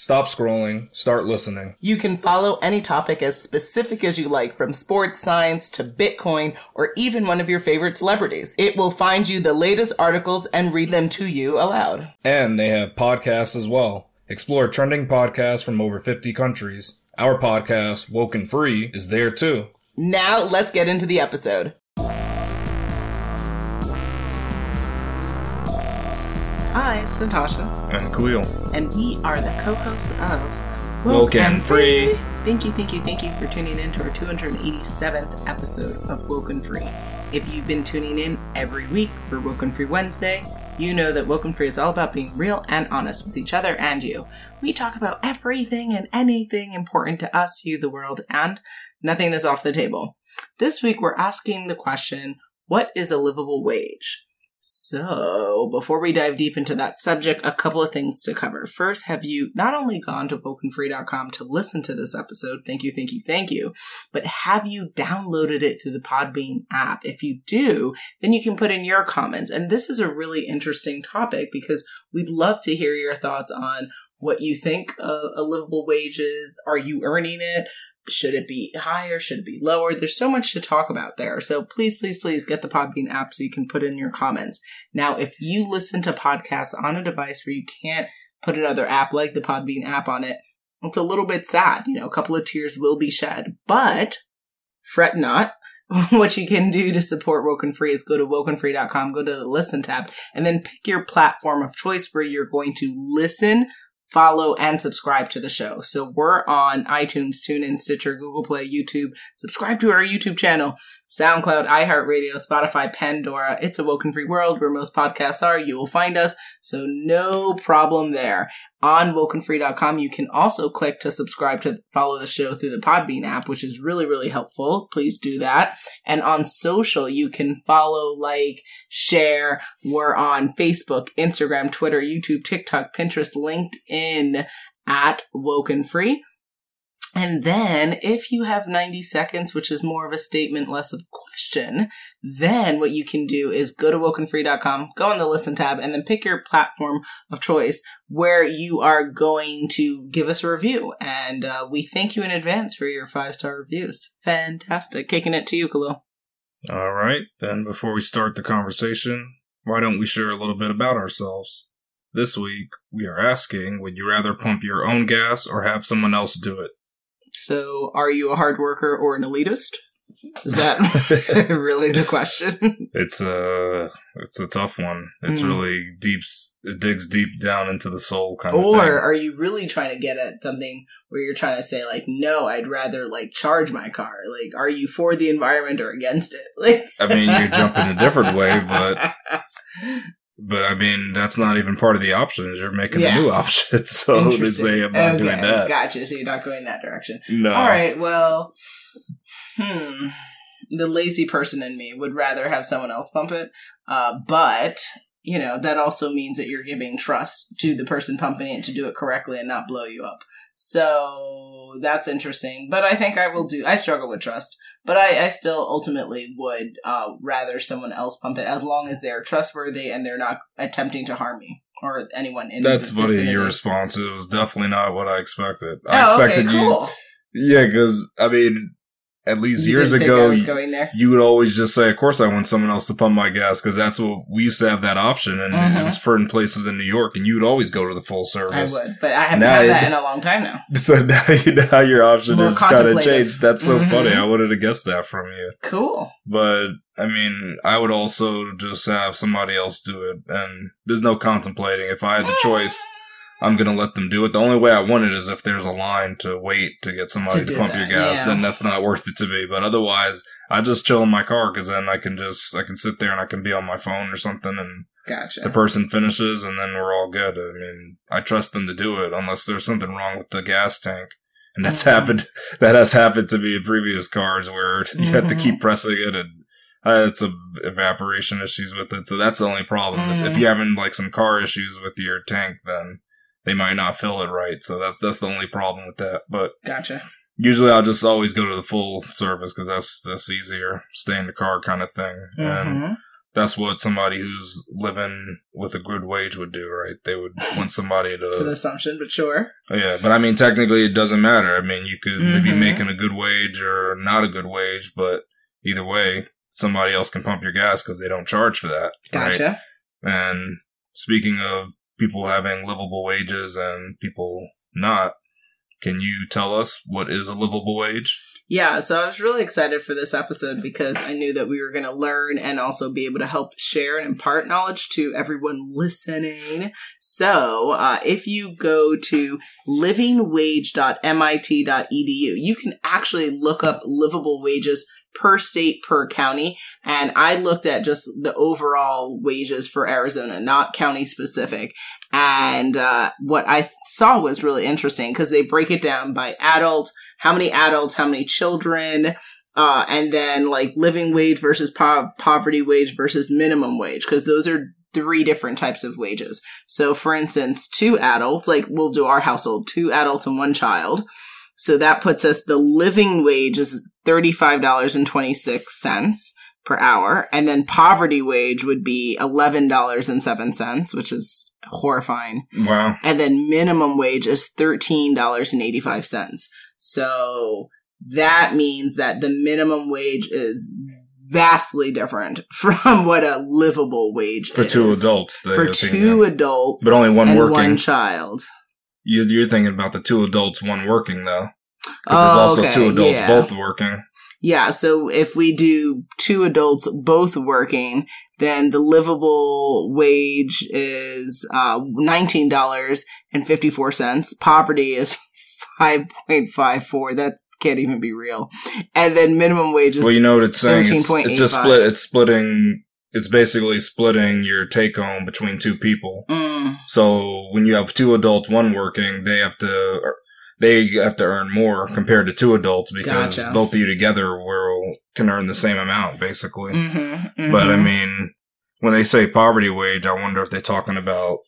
Stop scrolling, start listening. You can follow any topic as specific as you like, from sports science to Bitcoin or even one of your favorite celebrities. It will find you the latest articles and read them to you aloud. And they have podcasts as well. Explore trending podcasts from over 50 countries. Our podcast, Woken Free, is there too. Now let's get into the episode. Hi, it's Natasha. And Khalil. and we are the co-hosts of Woken Free. Thank you, thank you, thank you for tuning in to our 287th episode of Woken Free. If you've been tuning in every week for Woken Free Wednesday, you know that Woken Free is all about being real and honest with each other and you. We talk about everything and anything important to us, you, the world, and nothing is off the table. This week we're asking the question, what is a livable wage? So, before we dive deep into that subject, a couple of things to cover. First, have you not only gone to wokenfree.com to listen to this episode? Thank you, thank you, thank you. But have you downloaded it through the Podbean app? If you do, then you can put in your comments. And this is a really interesting topic because we'd love to hear your thoughts on what you think a, a livable wage is. Are you earning it? Should it be higher? Should it be lower? There's so much to talk about there. So please, please, please get the Podbean app so you can put in your comments. Now, if you listen to podcasts on a device where you can't put another app like the Podbean app on it, it's a little bit sad. You know, a couple of tears will be shed, but fret not. what you can do to support Woken Free is go to wokenfree.com, go to the listen tab, and then pick your platform of choice where you're going to listen follow, and subscribe to the show. So we're on iTunes, TuneIn, Stitcher, Google Play, YouTube. Subscribe to our YouTube channel, SoundCloud, iHeartRadio, Spotify, Pandora. It's a woken free world where most podcasts are. You will find us. So no problem there. On wokenfree.com, you can also click to subscribe to follow the show through the Podbean app, which is really, really helpful. Please do that. And on social, you can follow, like, share. We're on Facebook, Instagram, Twitter, YouTube, TikTok, Pinterest, LinkedIn at Woken Free. And then, if you have 90 seconds, which is more of a statement, less of a question, then what you can do is go to wokenfree.com, go on the listen tab, and then pick your platform of choice where you are going to give us a review. And uh, we thank you in advance for your five star reviews. Fantastic. Kicking it to you, Khalil. All right, then before we start the conversation, why don't we share a little bit about ourselves? This week, we are asking would you rather pump your own gas or have someone else do it? So, are you a hard worker or an elitist? Is that really the question? It's a it's a tough one. It's Mm. really deep. It digs deep down into the soul, kind of Or are you really trying to get at something where you're trying to say like, no, I'd rather like charge my car? Like, are you for the environment or against it? Like, I mean, you could jump in a different way, but but I mean, that's not even part of the options. You're making Yeah. a new option, so to say I'm not Okay, doing that. Gotcha. So you're not going that direction. No. All right. Well, hmm. The lazy person in me would rather have someone else pump it, uh, but you know that also means that you're giving trust to the person pumping it to do it correctly and not blow you up. So that's interesting. But I think I will do. I struggle with trust, but I, I still ultimately would uh, rather someone else pump it as long as they're trustworthy and they're not attempting to harm me or anyone in. That's funny. vicinity. Your response it was definitely not what I expected. I Oh, expected okay, you. Yeah, because I mean, at least You years didn't think I ago, you, going there. you would always just say, "Of course, I want someone else to pump my gas," because that's what we used to have that option, and Mhm. it was certain places in New York, and you would always go to the full service. I would, but I haven't Now had that in a long time now. So now, you, now your option More is kind of changed. That's so Mhm. funny. I wouldn't have guessed that from you. Cool. But I mean, I would also just have somebody else do it, and there's no contemplating. If I had the choice, I'm gonna let them do it. The only way I want it is if there's a line to wait to get somebody To to, pump that, your gas. yeah. Then that's not worth it to me. But otherwise, I just chill in my car because then I can just I can sit there and I can be on my phone or something, and Gotcha. the person finishes, and then we're all good. I mean, I trust them to do it unless there's something wrong with the gas tank. And that's Mhm. happened. That has happened to me in previous cars where you have to keep pressing it, and Uh, it's a evaporation issues with it, so that's the only problem. If, if Mm. you're having like some car issues with your tank, then they might not fill it right. So that's that's the only problem with that. But Gotcha. usually, I'll just always go to the full service because that's that's easier, stay in the car kind of thing, and Mhm. that's what somebody who's living with a good wage would do, right? They would want somebody to It's an assumption, but sure. yeah, but I mean, technically, it doesn't matter. I mean, you could be Mhm. making a good wage or not a good wage, but either way, somebody else can pump your gas because they don't charge for that. right? Gotcha. And speaking of people having livable wages and people not, can you tell us what is a livable wage? Yeah, so I was really excited for this episode because I knew that we were going to learn and also be able to help share and impart knowledge to everyone listening. So, uh, if you go to livingwage.mit.edu, you can actually look up livable wages per state, per county. And I looked at just the overall wages for Arizona, not county specific. And uh, what I saw was really interesting because they break it down by adult, how many adults, how many children, uh, and then like living wage versus po- poverty wage versus minimum wage because those are three different types of wages. So, for instance, two adults, like we'll do our household, two adults and one child. So that puts us the living wage is $35.26 per hour. And then poverty wage would be $11.07, which is horrifying. Wow. And then minimum wage is $13.85. So that means that the minimum wage is vastly different from what a livable wage For is. two adults. For two adults But only one and working. one child. You, you're thinking about the two adults, one working, though. Because Oh, there's also okay, two adults yeah. both working. Yeah, so if we do two adults both working, then the livable wage is uh, $19.54. Poverty is 5.54. That can't even be real. And then minimum wage is Well, you know what it's saying? It's, it's just split. It's splitting. It's basically splitting your take home between two people. Mm, So when you have two adults, one working, they have to they have to earn more compared to two adults because Gotcha. both of you together will can earn the same amount basically. mhm, But I mean, when they say poverty wage, I wonder if they're talking about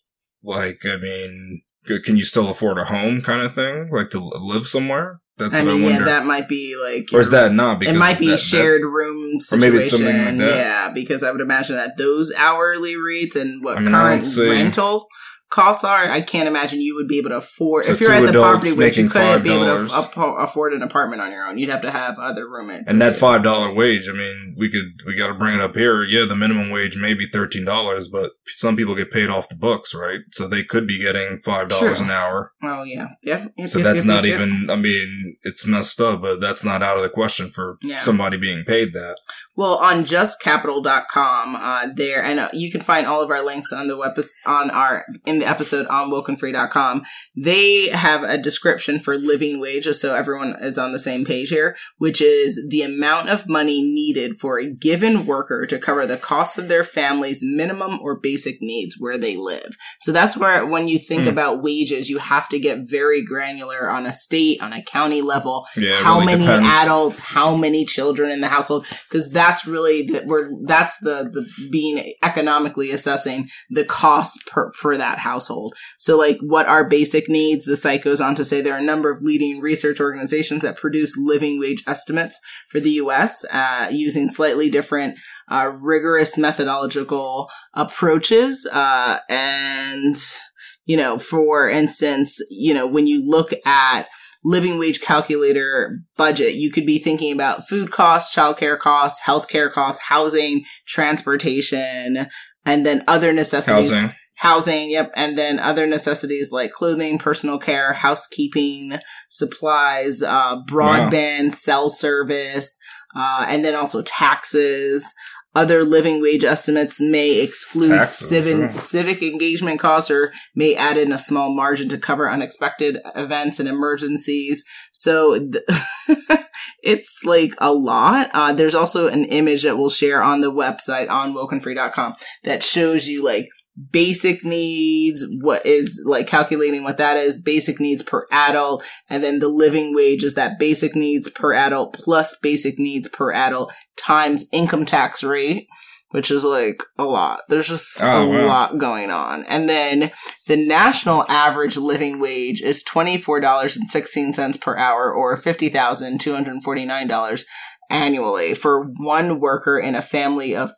like I mean, can you still afford a home kind of thing, like to live somewhere? That's I mean, I yeah, that might be like. or is that not? Because it might be that- that- shared room Or situation. maybe it's something like that. Yeah, because I would imagine that those hourly rates and what I mean, current rental costs are, I can't imagine you would be able to afford. So if you're at the poverty wage, you couldn't be able to $5. aff- afford an apartment on your own. You'd have to have other roommates. And that five dollar wage, I mean, we could we got to bring it up here. Yeah, the minimum wage may be thirteen dollars, but some people get paid off the books, right? So they could be getting five dollars an hour. Oh yeah, yeah. So that's not even. I mean, it's messed up, but that's not out of the question for Yeah. somebody being paid that. Well, on justcapital.com, uh, there, and uh, you can find all of our links on the web, on our, in the episode on wokenfree.com. They have a description for living wages, so everyone is on the same page here, which is the amount of money needed for a given worker to cover the cost of their family's minimum or basic needs where they live. So that's where, when you think Hmm. about wages, you have to get very granular on a state, on a county level, Yeah, how really many depends. adults, how many children in the household, because that's really that we're that's the the being economically assessing the cost per for that household. So like what are basic needs? The site goes on to say there are a number of leading research organizations that produce living wage estimates for the U.S. Uh, using slightly different uh, rigorous methodological approaches uh, and you know for instance you know when you look at living wage calculator budget, you could be thinking about food costs, childcare costs, healthcare costs, housing, transportation, and then other necessities. Housing. Housing, yep, and then other necessities like clothing, personal care, housekeeping, supplies, uh, broadband, cell service, uh, and then also taxes. Other living wage estimates may exclude Taxes, yeah. civic engagement costs or may add in a small margin to cover unexpected events and emergencies. So th- it's like a lot. Uh, there's also an image that we'll share on the website on wokenfree.com that shows you like basic needs, what is like calculating what that is, basic needs per adult, and then the living wage is that basic needs per adult plus basic needs per adult times income tax rate. Which is like a lot. There's just Oh, a wow. lot going on. And then the national average living wage is $24.16 per hour or $50,249 annually for one worker in a family of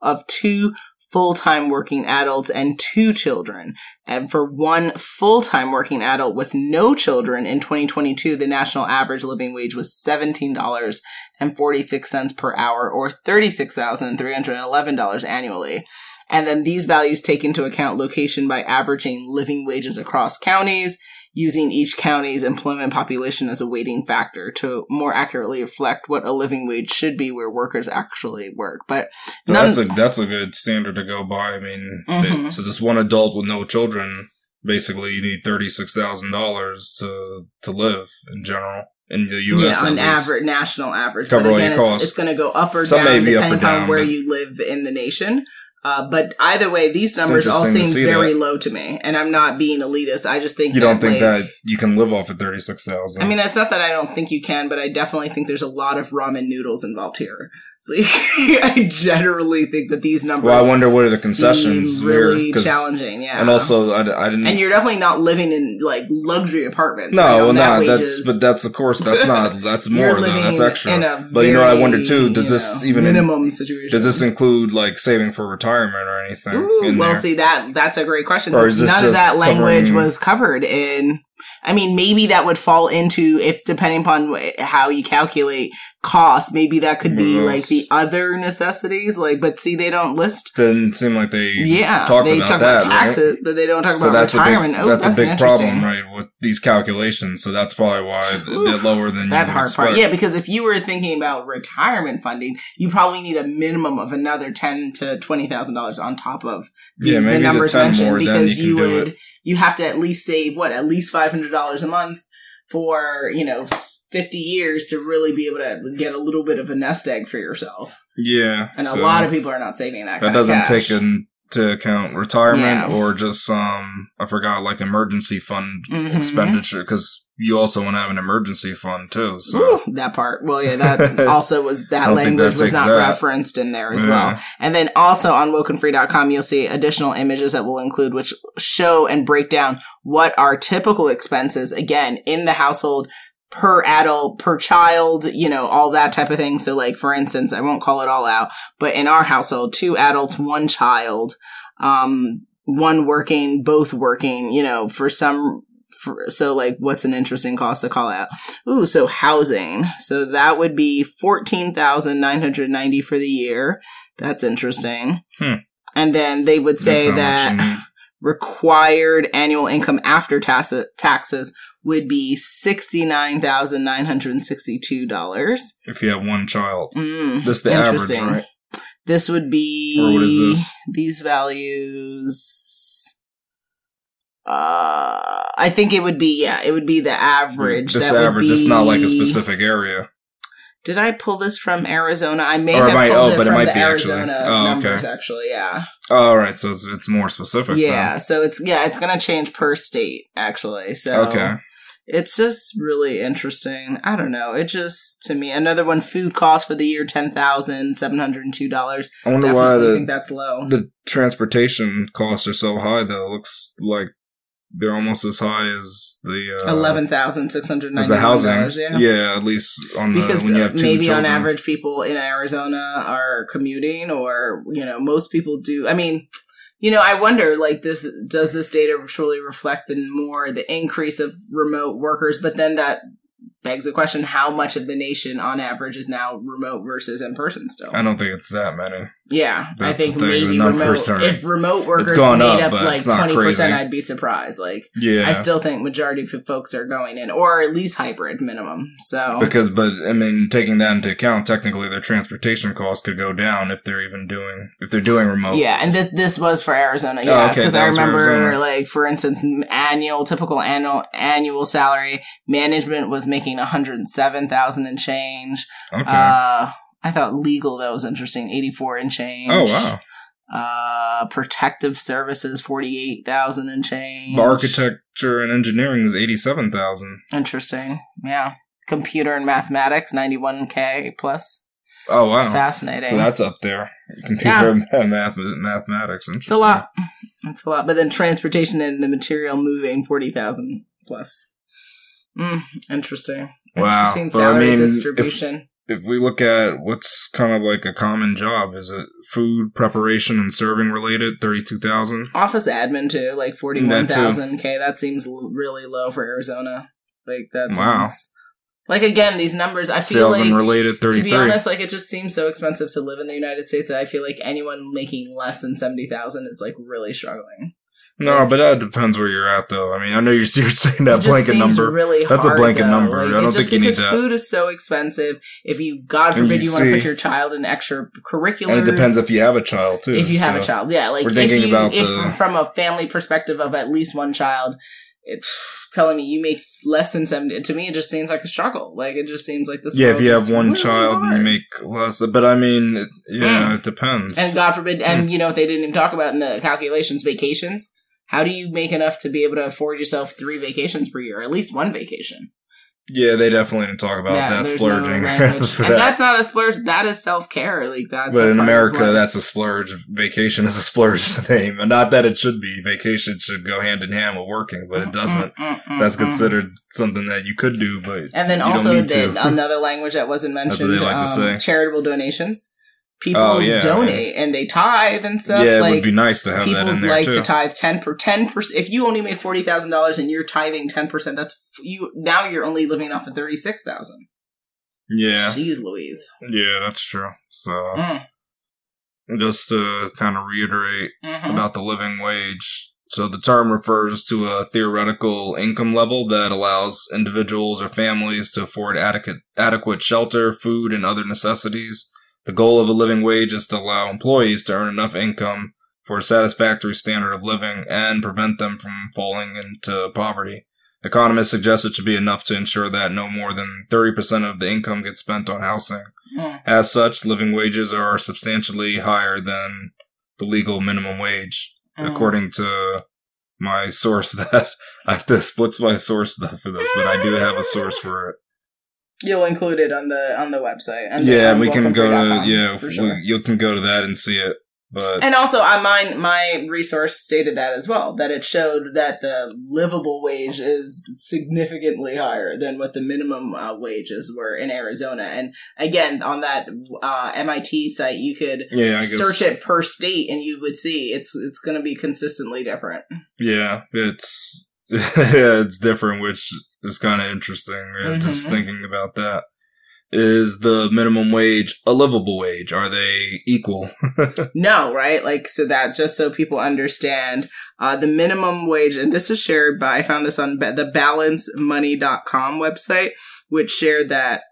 of two full-time working adults and two children. And for one full-time working adult with no children in 2022, the national average living wage was $17.46 per hour or $36,311 annually. And then these values take into account location by averaging living wages across counties, using each county's employment population as a weighting factor to more accurately reflect what a living wage should be where workers actually work. But none- that's a that's a good standard to go by. I mean, they- Mhm. so just one adult with no children, basically, you need thirty six thousand dollars to to live in general in the yeah, U.S. on at least. average, national average. Cover but again, it's, it's going to go up or Some down may be up or depending on down, where you live in the nation. Uh, but either way, these numbers all seem see very that. low to me, and I'm not being elitist. I just think You don't think like, that you can live off of thirty six thousand? I mean, it's not that I don't think you can, but I definitely think there's a lot of ramen noodles involved here. Like, I generally think that these numbers. well, I wonder what are the concessions really here, challenging. Yeah, and also I didn't. and you're definitely not living in like luxury apartments. no, right, well, that no, that's wages. but that's of course that's not that's more living that's extra. In a But you know I very, wonder too, does this know, even in- minimum situation? Does this include like saving for retirement or anything? Ooh, in well, there? see that that's a great question. Or is this None of that language covering- was covered in. I mean, maybe that would fall into if depending upon how you calculate cost. Maybe that could be like the other necessities. Like, but see, they don't list. Didn't seem like they Yeah, they about talk that, about right? taxes, but they don't talk So about that's a retirement. big oh, that's, that's a big problem, right, with these calculations. So that's probably why they're lower than that hard part. Yeah, because if you were thinking about retirement funding, you probably need a minimum of another ten to twenty thousand dollars on top of the, Yeah, maybe the the numbers 10 mentioned more, because you you, would you have to at least save what at least five hundred dollars a month for you know fifty years to really be able to get a little bit of a nest egg for yourself. Yeah, And a lot of people are not saving that. that doesn't take into account retirement Yeah. or just um I forgot like emergency fund Mhm. expenditure because you also want to have an emergency fund too. So Ooh, that part. Well, yeah, that also was that language that was not that. referenced in there as Yeah. well. And then also on wokenfree.com, you'll see additional images that will include, which show and break down what are typical expenses, again, in the household per adult, per child, you know, all that type of thing. So like, for instance, I won't call it all out, but in our household, two adults, one child, um, one working, both working, you know, for some, for, so like, what's an interesting cost to call out? Ooh, so housing. So that would be 14,990 for the year. That's interesting. Hmm. And then they would say That's how much that required annual income after tax- taxes would be $69,962. if you have one child. Mm, This the average, right? This would be Or what is this? these values. Uh, I think it would be yeah, it would be the average. Just That average. It's not like a specific area. Did I pull this from Arizona? I may Or have might- pulled oh, it but it might the be actually. Arizona Oh, okay. numbers. Actually, yeah, Oh, all right. So it's, it's more specific. then. yeah. So it's yeah, it's gonna change per state actually. So Okay. It's just really interesting. I don't know. It just to me another one. Food cost for the year ten thousand seven hundred and two dollars. I wonder why Definitely the think that's low. the transportation costs are so high. Though it looks like they're almost as high as the uh, Eleven thousand six hundred ninety the housing. dollars. Yeah. Yeah. at least on the Because when you have two maybe children. on average, people in Arizona are commuting, or you know, most people do. I mean, you know, I wonder, like, this does this data truly reflect the more the increase of remote workers? But then that begs the question: How much of the nation, on average, is now remote versus in person still? I don't think it's that many. Yeah, I think the thing, the maybe remote. are- If remote workers made up, up, like twenty percent. I'd be surprised. Like, Yeah, I still think majority of folks are going in, or at least hybrid minimum. So because but I mean, taking that into account, technically their transportation costs could go down if they're even doing if they're doing remote. Yeah, and this this was for Arizona. Oh, Yeah, okay, because that I was for remember, Arizona. like for instance, annual typical annual annual salary management was making one hundred seven thousand and change. Okay. Uh, I thought legal that was interesting, eighty four and change. oh wow. Uh, protective services forty eight thousand and change. Architecture and engineering is eighty-seven thousand. Interesting. Yeah. Computer and mathematics ninety one k plus. Oh wow, Fascinating. so that's up there. Computer and math, mathematics. Interesting. it's a lot. It's a lot. But then transportation and the material moving forty thousand plus. Mm, interesting. Wow. Interesting Well, I salary mean, distribution. If we look at what's kind of like a common job, is it food preparation and serving related? Thirty-two thousand. Office admin too, like forty one thousand k. That seems really low for Arizona. Like that seems Wow. like again these numbers. I feel Sales and like related to be honest, like it just seems so expensive to live in the United States that I feel like anyone making less than seventy thousand is like really struggling. No, but that depends where you're at, though. I mean, I know you're, you're saying that blanket number. Really That's a blanket though. number. Like, I don't just think you need because that. food is so expensive. If you, God forbid, you you, want to put your child in extracurriculars. and it depends if you have a child too. if you have a child, yeah. Like we're if thinking you, about if the- from a family perspective of at least one child, it's telling me you make less than seventy. To me, it just seems like a struggle. Like it just seems like this. Yeah, if you have one really child, hard. you make less. But I mean, it, yeah, Mm. it depends. And God forbid, and you know, if they didn't even talk about in the calculations, vacations. How do you make enough to be able to afford yourself three vacations per year, or at least one vacation? yeah, they definitely didn't talk about that splurging. no that. that's not a splurge. That is self care. Like that's. but in America, that's a splurge. Vacation is a splurge name, and not that it should be. Vacation should go hand in hand with working, but it doesn't. Mm, mm, mm, That's mm. considered something that you could do, but And then also the, another language that wasn't mentioned, like um, charitable donations. People Oh, yeah, donate and they tithe and stuff. yeah, it like would be nice to have people that in there like too. to tithe ten per ten percent. If you only make forty thousand dollars and you're tithing ten percent, that's you. Now you're only living off of thirty six thousand. yeah, Jeez, Louise. yeah, that's true. So Mm, just to kind of reiterate, mhm. about the living wage. So the term refers to a theoretical income level that allows individuals or families to afford adequate adequate shelter, food, and other necessities. The goal of a living wage is to allow employees to earn enough income for a satisfactory standard of living and prevent them from falling into poverty. Economists suggest it should be enough to ensure that no more than 30% of the income gets spent on housing. Mm. As such, living wages are substantially higher than the legal minimum wage, Mm. according to my source. That I have to what's my source stuff for this, but I do have a source for it. You'll include it on the on the website. And yeah, on we can go to yeah, for we- you can go to that and see it. But And also, I my my resource stated that as well that it showed that the livable wage is significantly higher than what the minimum uh, wages were in Arizona. And again, on that uh, MIT site, you could yeah, search it per state, and you would see it's it's going to be consistently different. yeah, it's yeah, it's different, which is kind of interesting. Yeah, Just Mhm. thinking about that. Is the minimum wage a livable wage? Are they equal? No, right? Like, so that just so people understand, uh, the minimum wage, and this is shared by, I found this on the balancemoney.com website, which shared that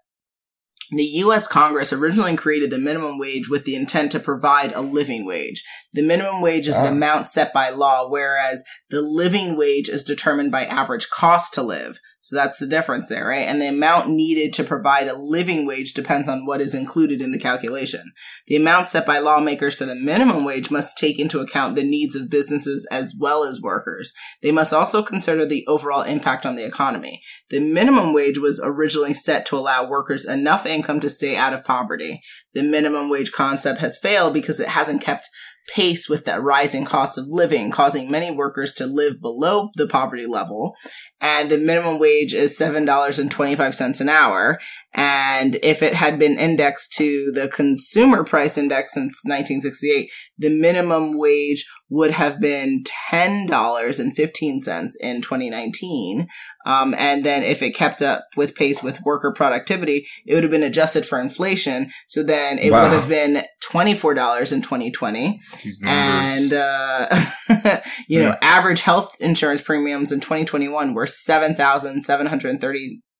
the U.S. Congress originally created the minimum wage with the intent to provide a living wage. The minimum wage is Ah. an amount set by law, whereas the living wage is determined by average cost to live. So that's the difference there, right? And the amount needed to provide a living wage depends on what is included in the calculation. The amount set by lawmakers for the minimum wage must take into account the needs of businesses as well as workers. They must also consider the overall impact on the economy. The minimum wage was originally set to allow workers enough income to stay out of poverty. The minimum wage concept has failed because it hasn't kept pace with the rising cost of living, causing many workers to live below the poverty level. And the minimum wage is $7.25 an hour. And if it had been indexed to the consumer price index since 1968, the minimum wage would have been $10.15 in 2019. Um, and then if it kept up with pace with worker productivity, it would have been adjusted for inflation. So then it Wow. would have been $24 in 2020 and uh, you know average health insurance premiums in 2021 were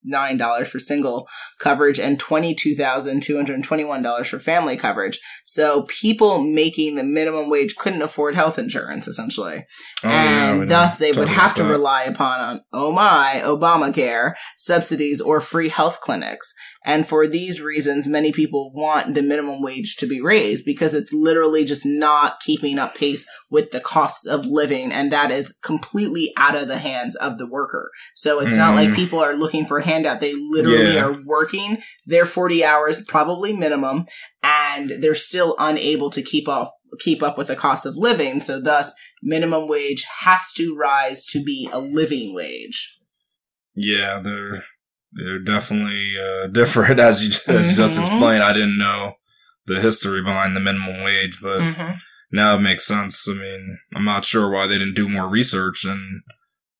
nine dollars for single coverage and twenty two thousand two hundred twenty one dollars for family coverage. So people making the minimum wage couldn't afford health insurance essentially, Oh, yeah, and thus they would have to that. rely upon on oh my Obamacare subsidies or free health clinics. And for these reasons, many people want the minimum wage to be raised because it's literally just not keeping up pace with the cost of living. And that is completely out of the hands of the worker. So it's not like Mm. people are looking for a handout. They literally Yeah. are working their 40 hours, probably minimum, and they're still unable to keep up keep up with the cost of living. So thus minimum wage has to rise to be a living wage. Yeah, they're they're definitely uh, different as you as you just explained. I didn't know the history behind the minimum wage, but Mm-hmm. now it makes sense. I mean, I'm not sure why they didn't do more research and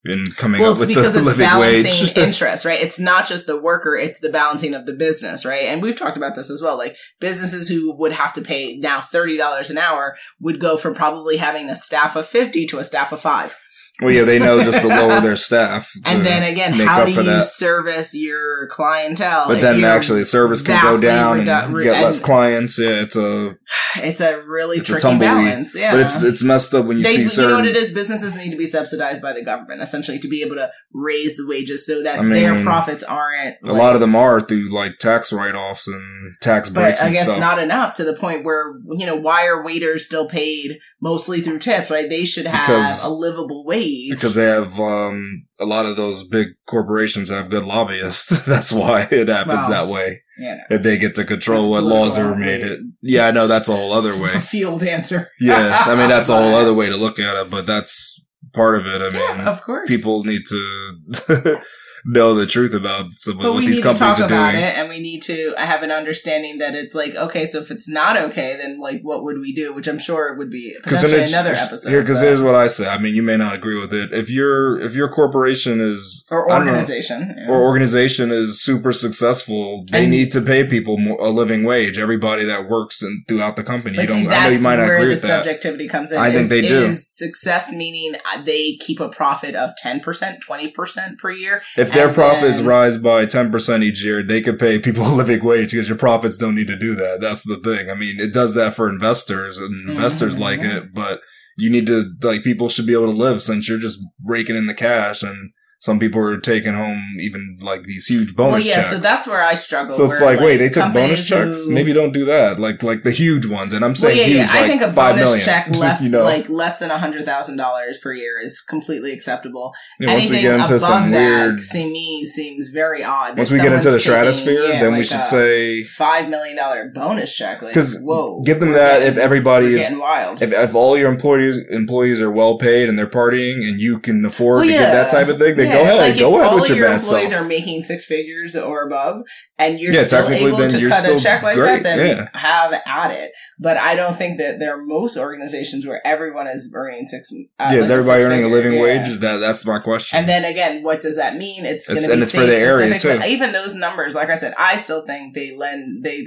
in coming Well, up with because the it's living balancing wage. interest, right? It's not just the worker, it's the balancing of the business, right? And we've talked about this as well. Like businesses who would have to pay now $30 an hour would go from probably having a staff of 50 to a staff of five. Well, yeah, they know just to lower their staff. And then again, how do you that. service your clientele? But then actually, service can go down redu- and get less clients. Yeah, it's a It's a really It's a tricky tumbleweed. balance. Yeah. but it's it's messed up when you they, see you certain. know what it is? Businesses need to be subsidized by the government, essentially, to be able to raise the wages so that I mean, their profits aren't. A lot of them are through like tax write offs and tax but breaks I and guess stuff. not enough to the point where you know why are waiters still paid mostly through tips? Right? They should have Because- a livable wage because they have um, a lot of those big corporations have good lobbyists. That's why it happens Well, that way. know, If they get to control what laws are made. It, yeah, I know that's a whole other way. field answer. Yeah, I mean that's a whole other way to look at it, but that's part of it. I mean, Yeah, of course. people need to know the truth about some, but what we these need to talk companies are about doing. it, and we need to have an understanding that it's like okay, so if it's not okay, then like what would we do? Which I'm sure would be potentially another episode. Here, because here's what I say. I mean, you may not agree with it. If your if your corporation is or don't know, organization. yeah. or organization is super successful, they And- need to pay people more, a living wage. Everybody that works in, throughout the company. But you don't. I know you might not agree with that. subjectivity comes in. I think is, they do. Is success meaning uh, they keep a profit of ten percent, twenty percent per year? If their profits then- rise by ten percent each year, they could pay people a living wage because your profits don't need to do that. That's the thing. I mean, it does that for investors, and investors Mhm. like it, but you need to like people should be able to live since you're just raking in the cash and. Some people are taking home even like these huge bonus well, yeah. checks. So that's where I struggle. So it's where, like, wait, they took bonus checks? who- Maybe don't do that. Like, like the huge ones. And I'm Well, saying yeah, huge, yeah. I like think a bonus million. check less, you know, like less than a hundred thousand dollars per year is completely acceptable. you know, once we Anything above that, weird, to me, seems very odd. once we get into the someone's taking, stratosphere, yeah, then we should a say, five million dollar bonus check. Like, 'Cause whoa, give them that getting- if everybody is wild. if, if all your employees employees are well paid and they're partying and you can afford Well, to give that type of thing, then Yeah, go ahead, like go if ahead all with your, your bad employees self. are making six figures or above, and you're Yeah, still able to cut a check like great, that, then yeah. have at it. But I don't think that there are most organizations where everyone is earning six. Uh, yeah, is everybody earning a living yeah. wage? That that's my question. And then again, what does that mean? It's going to be for the area, specific. too. Even those numbers, like I said, I still think they lend they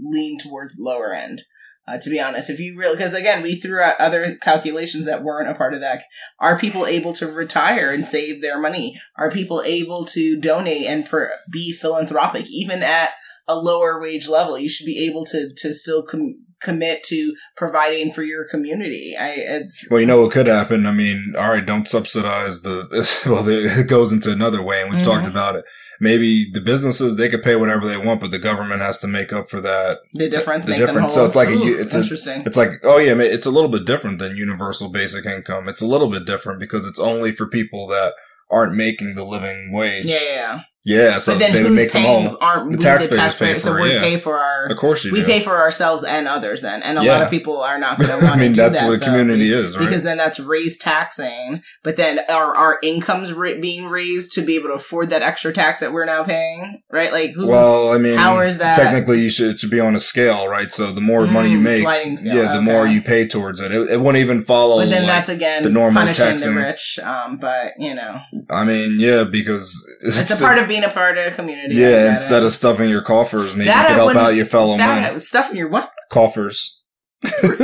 lean towards lower end. Uh, to be honest, if you really, because again, we threw out other calculations that weren't a part of that. Are people able to retire and save their money? Are people able to donate and per- be philanthropic, even at a lower wage level? You should be able to to still com- commit to providing for your community. I it's Well, you know what could happen. I mean, all right, don't subsidize the. Well, it goes into another way, and we've talked Mhm. about it. Maybe the businesses they could pay whatever they want, but the government has to make up for that. the difference. the them difference. whole. So it's like a Ooh, u- it's a- interesting. It's like, oh yeah, it's a little bit different than universal basic income. It's a little bit different because it's only for people that aren't making the living wage. yeah, yeah, yeah. Yeah, so but then they would who's make them all. Aren't the we taxpayers the pay taxpayers? So we yeah. pay for our. Of course you We do. pay for ourselves and others then, and a lot of people are not going to want I mean, to do that. that's that, what a though, community is, right? Because then that's raised taxing, but then are our incomes ra- being raised to be able to afford that extra tax that we're now paying, right? Like, well, I mean, how is that- technically you should it should be on a scale, right? So the more money you Mm, make, scale, yeah, the okay. more you pay towards it. It, it wouldn't even follow. But then like- that's again the normal punishing taxing. the rich. Um, but you know, I mean, yeah, because it's, a part of being a part of a community. Yeah, instead of stuffing your coffers, maybe That you I could help out your fellow that men. stuff in your what? Coffers. it's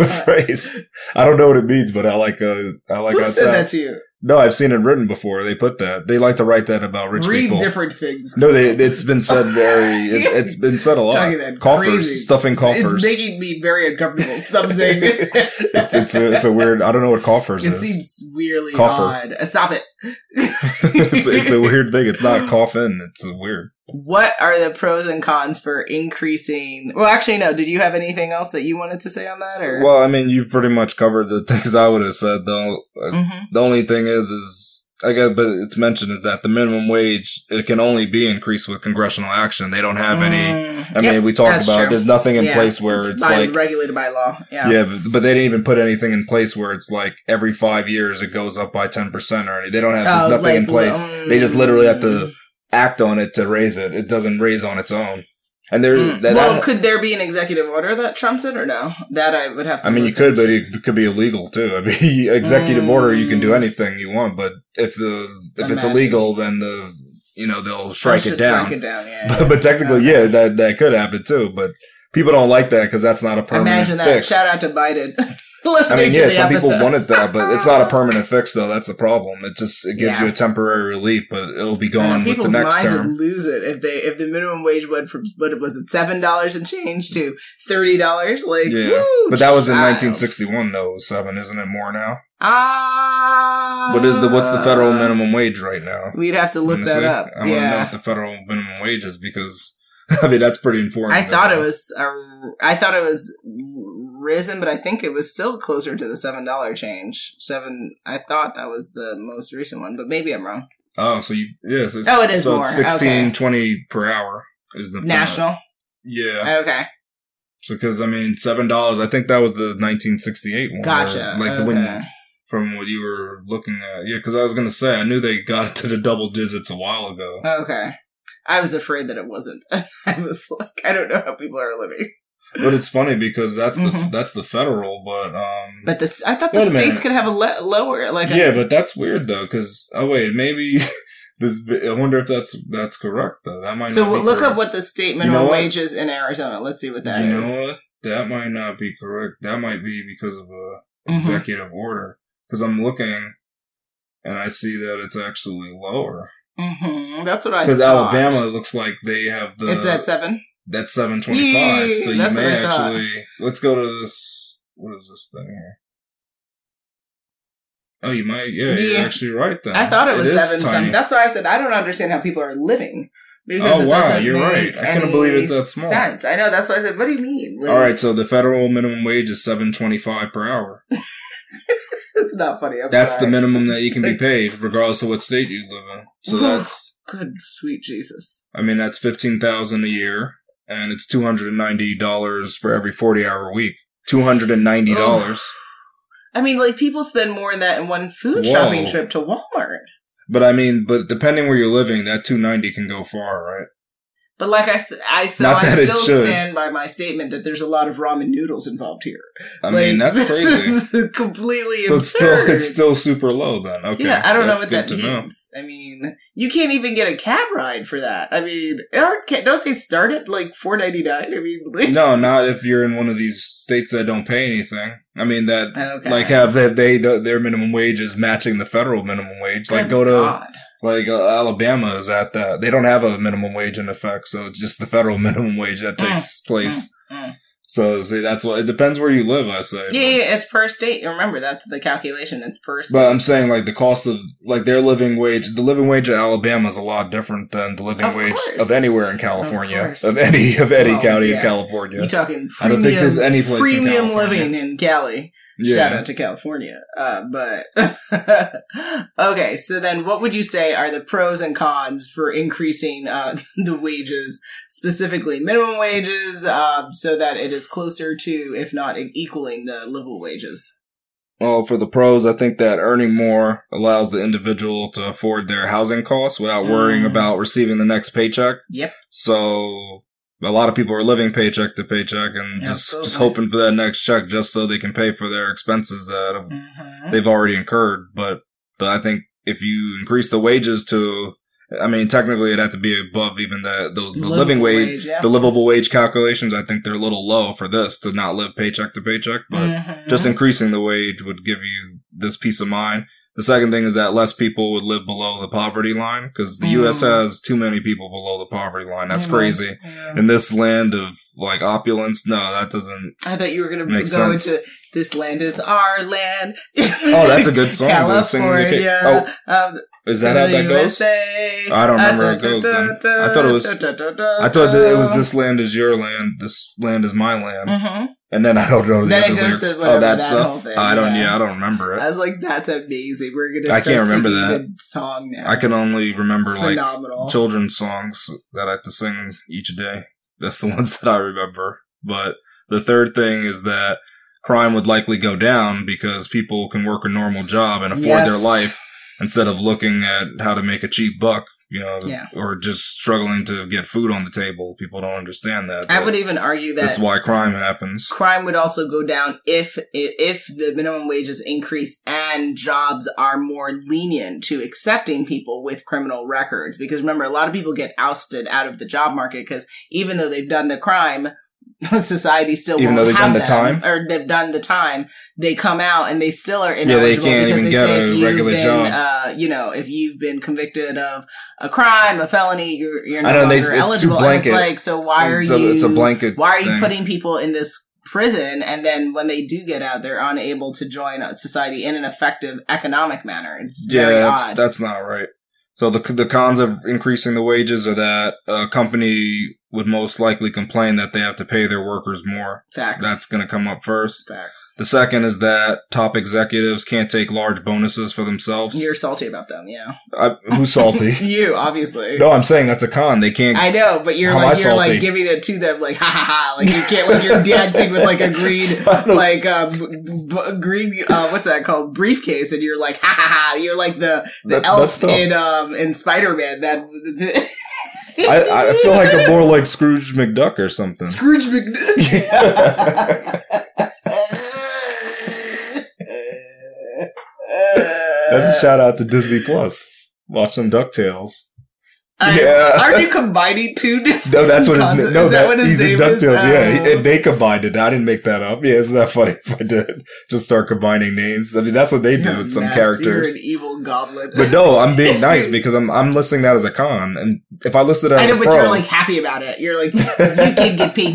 a phrase. I don't know what it means, but I like uh, I like Who said that to you? No, I've seen it written before. They put that. They like to write that about rich Read people. different things. No, they, it's been said very. It, it's been said a lot. Talking that Coffers, crazy. stuffing coffers. It's making me very uncomfortable. Stop saying it. it's, it's a it's a weird. I don't know what coffers It is. It seems weirdly Coffer. odd. Uh, Stop it. it's, it's a weird thing. It's not coffin. It's a weird. What are the pros and cons for increasing? Well, actually, no. Did you have anything else that you wanted to say on that? Or Well, I mean, you pretty much covered the things I would have said. Though Mhm. the only thing is, is I guess, but it's mentioned is that the minimum wage it can only be increased with congressional action. They don't have any. Mm, I mean, we talked about true. there's nothing in Yeah, place where it's, by, like regulated by law. Yeah. Yeah, but, but they didn't even put anything in place where it's like every five years it goes up by ten percent or anything. They don't have Oh, nothing in place. mm. They just literally have to act on it to raise it. It doesn't raise on its own. And there, Mm. that, well, that- could there be an executive order that trumps it or no? That I would have to. I mean, you could, but it could be illegal too. I mean, executive Mm. order, you can do anything you want, but if the if it's illegal, then the you know they'll strike it down. Strike it down. Yeah. But, but technically, Okay. yeah, that that could happen too. But people don't like that because that's not a permanent Imagine that. fix. Shout out to Biden. I Listening mean, to yeah, some episode. people it though, but it's not a permanent fix, though. That's the problem. It just it gives Yeah. you a temporary relief, but it'll be gone with the next minds term. would lose it if they if the minimum wage went from what was it seven dollars and change to thirty dollars. Like, Yeah, woo, but that was in 1961, though. it was Seven, isn't it more now? Ah, What is the what's the federal minimum wage right now? We'd have to look me that up. I want to know what the federal minimum wage is because I mean that's pretty important. I thought it was. A, I thought it was risen, but I think it was still closer to the seven dollar change. Seven. I thought that was the most recent one, but maybe I'm wrong. Oh, so you yes? It's, Oh, it is so more. It's 16, Okay. 20 per hour is the National. Yeah, Okay, because I mean seven dollars. I think that was the 1968 one. gotcha. or, Like the okay. when from what you were looking at. Yeah, because I was gonna say I knew they got to the double digits a while ago. Okay. I was afraid that it wasn't. I was like, I don't know how people are living. But it's funny because that's the Mhm. that's the federal, but um. But this, I thought the states minute. could have a le- lower, like, a, yeah, but that's weird though. Because oh wait, maybe this. I wonder if that's that's correct though. That might. So be look correct. up what the state You minimum know wage is in Arizona. Let's see what that you is. know what? That might not be correct. That might be because of a Mhm. executive order. Because I'm looking, and I see that it's actually lower. Mhm. That's what I thought. Because. Alabama looks like they have the. it's at seven. That's seven twenty five. Yeah, So you may I thought. actually. Let's go to this. What is this thing here? Oh, you might. Yeah, you're actually right. Then I thought it was is seven. Something. That's why I said I don't understand how people are living. Because Oh, it wow, you're right. I couldn't believe it's that small. Sense. I know. That's why I said, "What do you mean?" Like, All right, so the federal minimum wage is seven twenty five per hour. it's not funny. I'm That's sorry. the minimum that you can be paid, regardless of what state you live in. So that's, Good sweet Jesus. I mean, that's fifteen thousand a year, and it's two hundred and ninety dollars for every forty hour week. Two hundred and ninety dollars. I mean, like people spend more than that in one food Whoa. shopping trip to Walmart. But I mean, but depending where you're living, that two ninety can go far, right? But like I, s- I so I still stand by my statement that there's a lot of ramen noodles involved here. I Like, mean, that's crazy. completely So it's still it's still super low then. Okay, yeah, I don't know what that to know. means. I mean, you can't even get a cab ride for that. I mean, aren't don't they start at like four ninety nine? I mean, like, No, not if you're in one of these states that don't pay anything. I mean that okay. like have they, they their minimum wage is matching the federal minimum wage. Like Good go to God. Like uh, Alabama is at that. They don't have a minimum wage in effect, so it's just the federal minimum wage that takes place. Mm, mm. So see, that's what it depends where you live. I say. Yeah, yeah, it's per state. Remember that's the calculation. It's per state. But I'm saying like the cost of like their living wage, the living wage of Alabama is a lot different than the living Of wage course. of anywhere in California, course. of, any of any Well, county yeah. in California. You're talking I don't think there's any place premium California. living in Cali. Yeah. Shout out to California. Uh, but okay, so then what would you say are the pros and cons for increasing uh, the wages, specifically minimum wages, uh, so that it is closer to, if not equaling, the livable wages? Well, for the pros, I think that earning more allows the individual to afford their housing costs without worrying Mm. about receiving the next paycheck. Yep. So a lot of people are living paycheck to paycheck and just just hoping for that next check just so they can pay for their expenses that have Mhm. they've already incurred. But but I think if you increase the wages to, I mean, technically it'd have to be above even the the, the living wage, yeah. the livable wage calculations. I think they're a little low for this to not live paycheck to paycheck, but Mhm. just increasing the wage would give you this peace of mind. The second thing is that less people would live below the poverty line because the Mm. U.S. has too many people below the poverty line. That's know. crazy. Yeah. In this land of like opulence, no, that doesn't. I thought you were gonna go sense. into this land is our land. Oh, that's a good song to sing the ca- California. um, Is that how that goes? USA. I don't remember how it goes then. I thought it was- I thought it was this land is your land, this land is my land, hmm and then I don't know the Then it other goes lyrics. whatever Oh, that's that stuff. whole thing, I don't. yeah. Yeah, I don't remember it. I was like, that's amazing. We're gonna. I can't remember that. song now. I can only remember like children's songs that I have to sing each day. That's the ones that I remember. But the third thing is that crime would likely go down because people can work a normal job and afford Yes. their life instead of looking at how to make a cheap buck, you know, Yeah. or just struggling to get food on the table. People don't understand that. I would even argue that That's why crime happens. crime would also go down if if the minimum wages increase and jobs are more lenient to accepting people with criminal records because remember a lot of people get ousted out of the job market because even though they've done the crime society still Even though they've done the time? or they've done the time they come out and they still are Yeah, they ineligible can't because even they get say a if you've regular been job. uh you know if you've been convicted of a crime a felony you're you're no I know, they- longer it's eligible and it's like so why are it's, you a, it's a blanket. why are you thing. putting people in this prison and then when they do get out they're unable to join a society in an effective economic manner it's very yeah, that's, that's not right. So the the cons of increasing the wages are that a company would most likely complain that they have to pay their workers more. facts That's going to come up first. facts The second is that top executives can't take large bonuses for themselves. you're salty about them yeah I, who's salty? you obviously no, I'm saying that's a con. They can't. I know, but you're How am I like you're like giving it to them like ha ha ha like you can't like you're dancing with like a green like um b- green uh what's that called briefcase and you're like ha ha ha you're like the the That's elf in um in Spider Man that I, I feel like I'm more like Scrooge McDuck or something. Scrooge McDuck. That's a shout out to Disney Plus. Watch some Ducktales. Yeah. Aren't you combining two different No, that's what his concepts? no. Is that, what his he's in name is? Ducktales. Yeah, Oh. he, and they combined it. I didn't make that up. Yeah, isn't that funny if I did just start combining names? I mean, that's what they do with some characters. You're an evil goblin. But no, I'm being nice because I'm I'm listing that as a con, and if I listed it as I know, a but pro, you're like happy about it. You're like, you can get paid.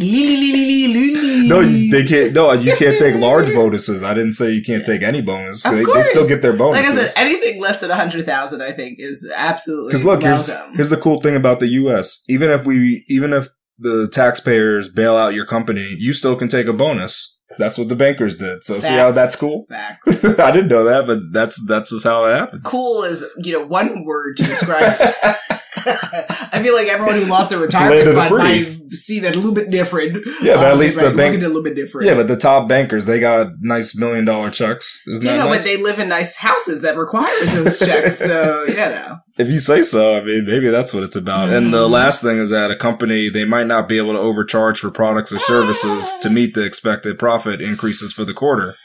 no, they can't. No, you can't take large bonuses. I didn't say you can't take any bonus. Of They, they still get their Like. I said, anything less than a hundred thousand, I think, is absolutely Because look, here's welcome. Here's the cool thing about the U.S. Even if we, even if the taxpayers bail out your company, you still can take a bonus. That's what the bankers did. So see how that's cool. Facts. I didn't know that, but that's that's just how it happens. Cool is you know one word to describe. I feel like everyone who lost their It's the land retirement the fund free. might see that a little bit different. Yeah, but Uh, at least right, the bank. a little bit different. Yeah, but the top bankers they got nice million dollar checks. Isn't you that know, nice? but they live in nice houses that require those checks. So you know, if you say so, I mean, maybe that's what it's about. And the Mhm. last thing is that a company, they might not be able to overcharge for products or services to meet the expected profit increases for the quarter.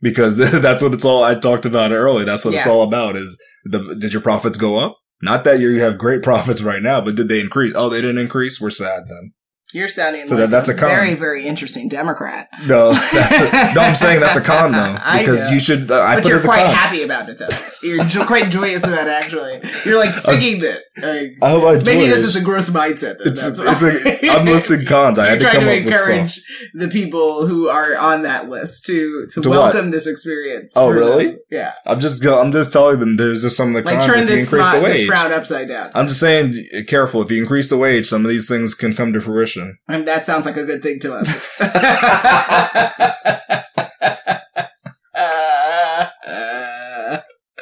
Because that's what it's all, I talked about it earlier. That's what it's all about is the, did your profits go up? Not that you have great profits right now, but did they increase? Oh, they didn't increase? We're sad then. You're sounding So like that- that's a a con. very, very interesting Democrat. No, that's a, no, I'm saying that's a con though. Because you should, uh, I but you're quite happy about it, though. You're jo- quite joyous about it, actually. You're like singing it. Like, I hope I maybe this is a growth mindset. Then. It's, That's it's a, I'm listing cons. I had to come to up with stuff. encourage the people who are on that list to to, To what? welcome this experience. Oh, for them. really? Yeah. I'm just I'm just telling them there's just some of the Like cons turn this, smile, the this wage. frown upside down. I'm just saying, careful. If you increase the wage, some of these things can come to fruition. And that sounds like a good thing to us.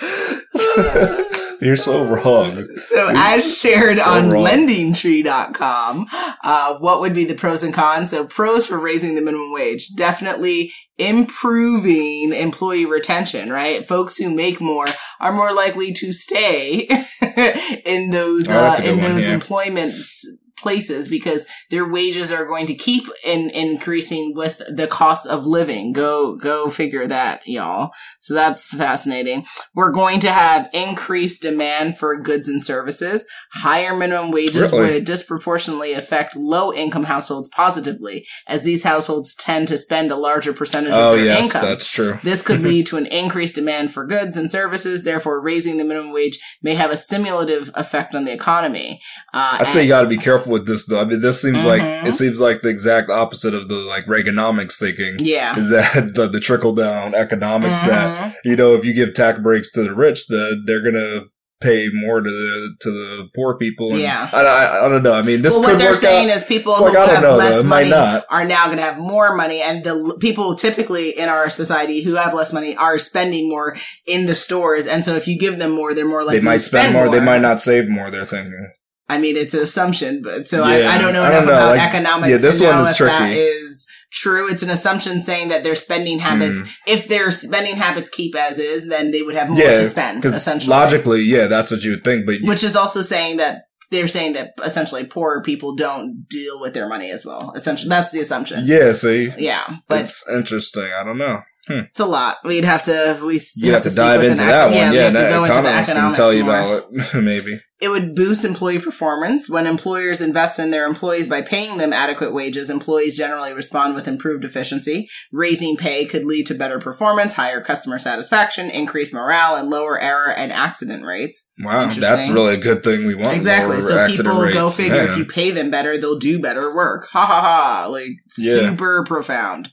You're so wrong. So, as shared So on wrong. lendingtree.com, uh, what would be the pros and cons? So, pros for raising the minimum wage definitely improving employee retention, right? Folks who make more are more likely to stay in those Oh, uh, in one, those yeah. employment s- places because their wages are going to keep in, increasing with the cost of living. Go, go figure that, y'all. So that's fascinating. We're going to have increased demand for goods and services. Higher minimum wages Really? would disproportionately affect low income households positively as these households tend to spend a larger percentage Oh of their yes, income. that's true. This could lead to an increased demand for goods and services. Therefore, raising the minimum wage may have a stimulative effect on the economy. Uh, I say you got to be careful with this though. I mean, this seems like Mhm. it seems like the exact opposite of the like Reaganomics thinking. yeah. Is that the, the trickle down economics that Mhm. you know if you give tax breaks to the rich, the they're gonna pay more to the to the poor people. And Yeah. I, I, I don't know. I mean, this well, could what they're work saying out. is people It's who like, I don't have know, less though. Money not. are now going to have more money, and the people typically in our society who have less money are spending more in the stores. And so, if you give them more, they're more likely they might to spend more, They might not save more. They're thinking. I mean, it's an assumption, but so Yeah, I, I don't know enough don't know, about like, economics. yeah, this to know one is if That tricky. is true. It's an assumption saying that their spending habits, Hmm. if their spending habits keep as is, then they would have more Yeah, to spend. Because Essentially, logically, yeah, that's what you would think. But which is also saying that they're saying that essentially poorer people don't deal with their money as well. Essentially, that's the assumption. yeah, see, Yeah, but it's interesting. I don't know. Hmm. it's a lot. We'd have to we You have to dive into that econ- one. Yeah, have to that go into the economists can tell you more. about it. Maybe. It would boost employee performance. When employers invest in their employees by paying them adequate wages, employees generally respond with improved efficiency. Raising pay could lead to better performance, higher customer satisfaction, increased morale, and lower error and accident rates. Wow, that's really a good thing we want. exactly. So people go figure Yeah. if you pay them better, they'll do better work. Ha ha ha. Like Yeah. super profound.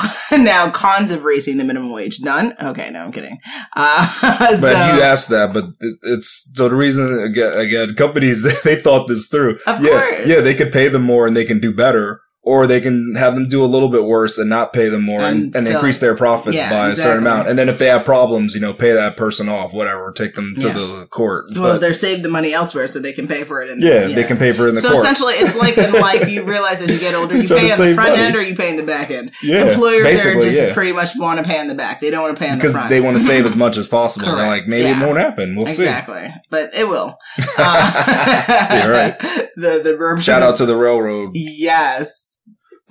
now, cons of raising the minimum wage. None? Okay, no, I'm kidding. Uh, But so, you asked that, but it- it's so the reason again, again companies they thought this through. Of yeah, course. yeah, they could pay them more and they can do better, or they can have them do a little bit worse and not pay them more and, And and, still- increase their profits yeah, by a certain amount. And then if they have problems, you know, pay that person off, whatever, take them to Yeah. the court. well, But, they're saved the money elsewhere so they can pay for it. In, yeah, they can pay for it in the so court. essentially, it's like in life, you realize as you get older, you pay on the front money. end or you pay in the back end. Yeah, Employers are just yeah. pretty much want to pay in the back. They don't want to pay the because front. they want to save as much as possible. They're like, maybe Yeah. it won't happen. We'll see. exactly, but it will. Uh, You're right. The the verb. Shout out to the railroad, yes.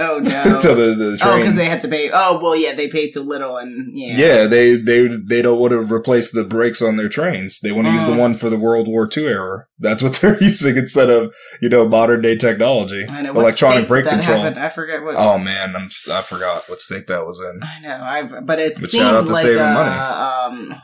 Oh no. to the, the oh, because they had to pay. Oh well, yeah, they paid too little, and yeah. Yeah, they they they don't want to replace the brakes on their trains. They want to use the Uh. one for the World War II era. That's what they're using instead of you know modern day technology, I know. What electronic state brake control. happen? I forget what. Oh man, I'm, I forgot what state that was in. I know, I've but it But seemed shout out to like saving a money.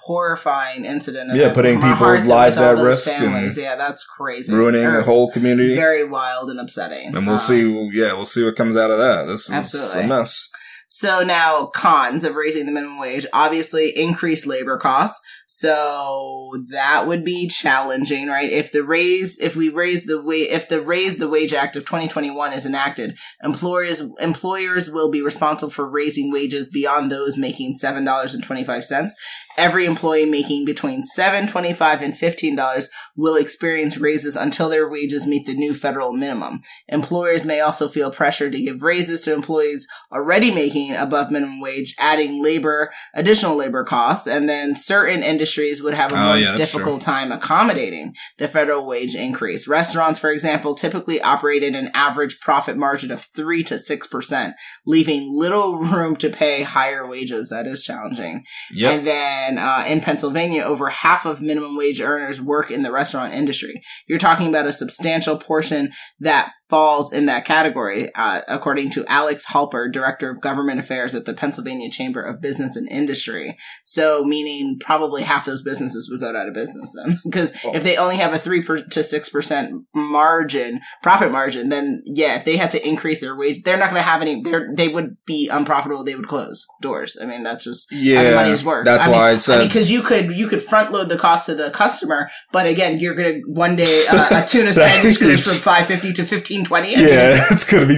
Horrifying incident. Yeah, putting people's lives at risk and Families. Yeah, that's crazy. Ruining Or the whole community, Very wild and upsetting. and we'll Um, see. Yeah, we'll see what comes out of that. This is Absolutely. a mess. So now cons of raising the minimum wage, obviously increased labor costs. So that would be challenging, right? If the raise, if we raise the wage, if the raise the wage act of 2021 is enacted, employers, employers will be responsible for raising wages beyond those making $7.25. Every employee making between $7.25 and $15 will experience raises until their wages meet the new federal minimum. Employers may also feel pressure to give raises to employees already making above minimum wage, adding labor, additional labor costs, and then certain industries would have a Oh, more yeah, that's difficult time accommodating the federal wage increase. Restaurants, for example, typically operate at an average profit margin of 3 to 6%, leaving little room to pay higher wages. That is challenging. Yep. And then uh, in Pennsylvania, over half of minimum wage earners work in the restaurant industry. You're talking about a substantial portion that falls in that category, uh, according to Alex Halper, Director of Government Affairs at the Pennsylvania Chamber of Business and Industry. So, meaning probably half those businesses would go out of business then. Because if they only have a 3 per, to 6% margin, profit margin, then yeah, if they had to increase their wage, they're not going to have any, they're, they would be unprofitable. They would close doors. I mean, that's just how the yeah, money is worked. that's I why I I said mean, because you could you could front load the cost to the customer, but again, you're gonna one day uh, a tuna sandwich goes from five fifty to fifteen twenty. yeah, it's gonna be.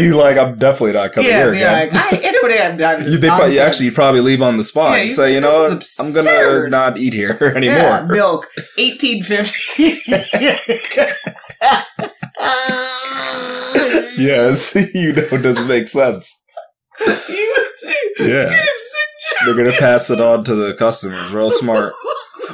you like, I'm definitely not coming yeah, here again. like, I, I would have done. You, they probably, actually, you probably leave on the spot Yeah, and you say, you know, I'm gonna not eat here anymore. Yeah, milk eighteen fifty. yes, you know, it doesn't make sense. You would say, Yeah. "Get him sick They're gonna pass it on to the customers. Real smart.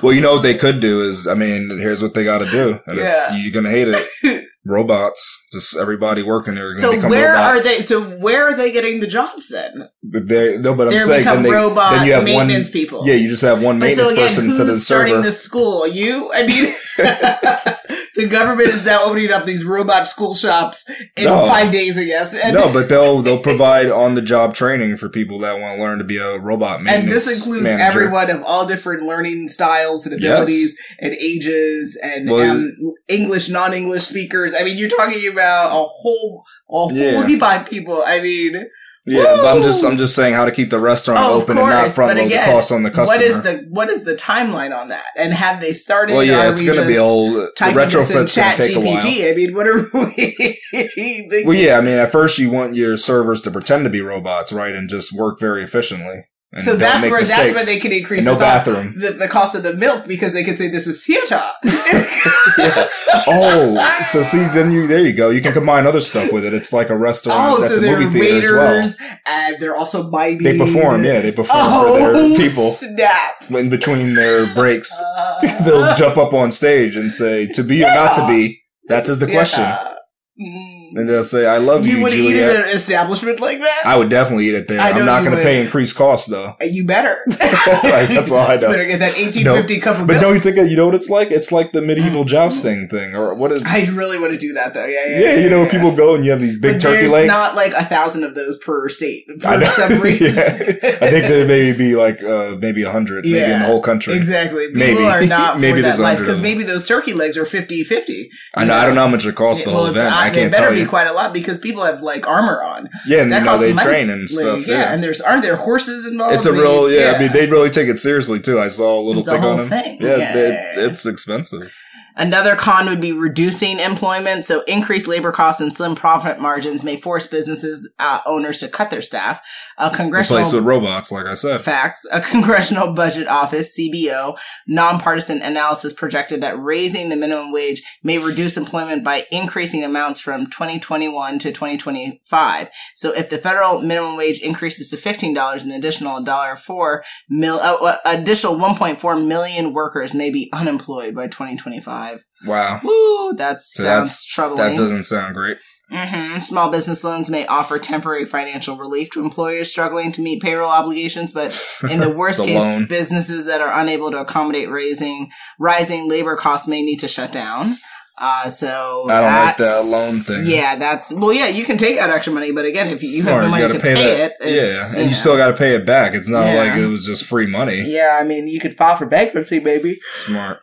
Well, you know what they could do is, I mean, here's what they got to do, and it's, Yeah. you're gonna hate it. Robots. Just everybody working there. So where robots. are they? So where are they getting the jobs then? They, no, but I'm They're saying become then, they, robot then you have one. maintenance people. Yeah, you just have one But maintenance so again, person who's instead of the starting server. this school? You? I mean, the government is now opening up these robot school shops in No. five days, I guess. And, no, but they'll they'll provide on the job training for people that want to learn to be a robot man. and this includes manager. everyone of all different learning styles and Yes. abilities and ages and Well, um, English, non-English speakers. I mean, you're talking about a whole, a whole Yeah. heap of people. I mean, Yeah, but I'm just I'm just saying how to keep the restaurant Oh, open and not front load again, the costs on the customer. what is the what is the timeline on that? And have they started? well, yeah, it's going to be old. The typing this in retrofit's going to take a while. I mean, what are we thinking? Well, yeah, I mean, at first you want your servers to pretend to be robots, right, and just work very efficiently. And So that's where mistakes. that's where they can increase no the cost, bathroom. the, the cost of the milk because they can say this is theater. Yeah. Oh, so see, then you there you go. You can combine other stuff with it. It's like a restaurant Oh, that's so a movie theater as waiters and they're also mighty. They perform, yeah, they perform Oh, for their people snap! in between their breaks. Uh, They'll jump up on stage and say, "To be or not to be." That is the question. Mm. And they'll say, "I love you, You would eat Juliet." at an establishment like that? I would definitely eat it there. I'm not going to pay increased costs though. you better. Right, that's all I know. You better get that 1850 cup of But milk. don't you think that you know what it's like? It's like the medieval jousting thing, or what is? I really want to do that though. Yeah, yeah. Yeah, you know, people go and you have these big but turkey legs. not like a thousand of those per state for some reason. I think there may be like uh, maybe a hundred, maybe in the whole country. Exactly. People Maybe. are not Maybe for that life because maybe those turkey legs are 50-50. I know. I don't know how much it costs the whole event. I, can't tell be quite a lot because people have like armor on. Yeah, and that you know costs they money. train and Like, stuff. yeah, yeah. and there's aren't there horses involved? It's a real, yeah, I mean, they really take it seriously too. I saw a little It's a thing whole on them. thing. Yeah, Yeah. it- it's expensive. Another con would be reducing employment. So increased labor costs and slim profit margins may force businesses uh, owners to cut their staff. A congressional Replaced with robots, like I said. facts. A congressional budget office (CBO) nonpartisan analysis projected that raising the minimum wage may reduce employment by increasing amounts from 2021 to 2025. So if the federal minimum wage increases to $15, an additional dollar four mil, uh, uh, additional 1.4 million workers may be unemployed by 2025. Wow, Woo, that So sounds that's- troubling. that doesn't sound great. hmm Small business loans may offer temporary financial relief to employers struggling to meet payroll obligations, but in the worst The case, loan. businesses that are unable to accommodate raising rising labor costs may need to shut down. Uh, so I don't like that loan thing. Yeah, that's well, yeah, you can take out extra money, but again, if you, you have no money to pay, that. it, it's, yeah, and you still got to pay it back. It's not Yeah. like it was just free money. yeah. I mean, you could file for bankruptcy, maybe. Smart.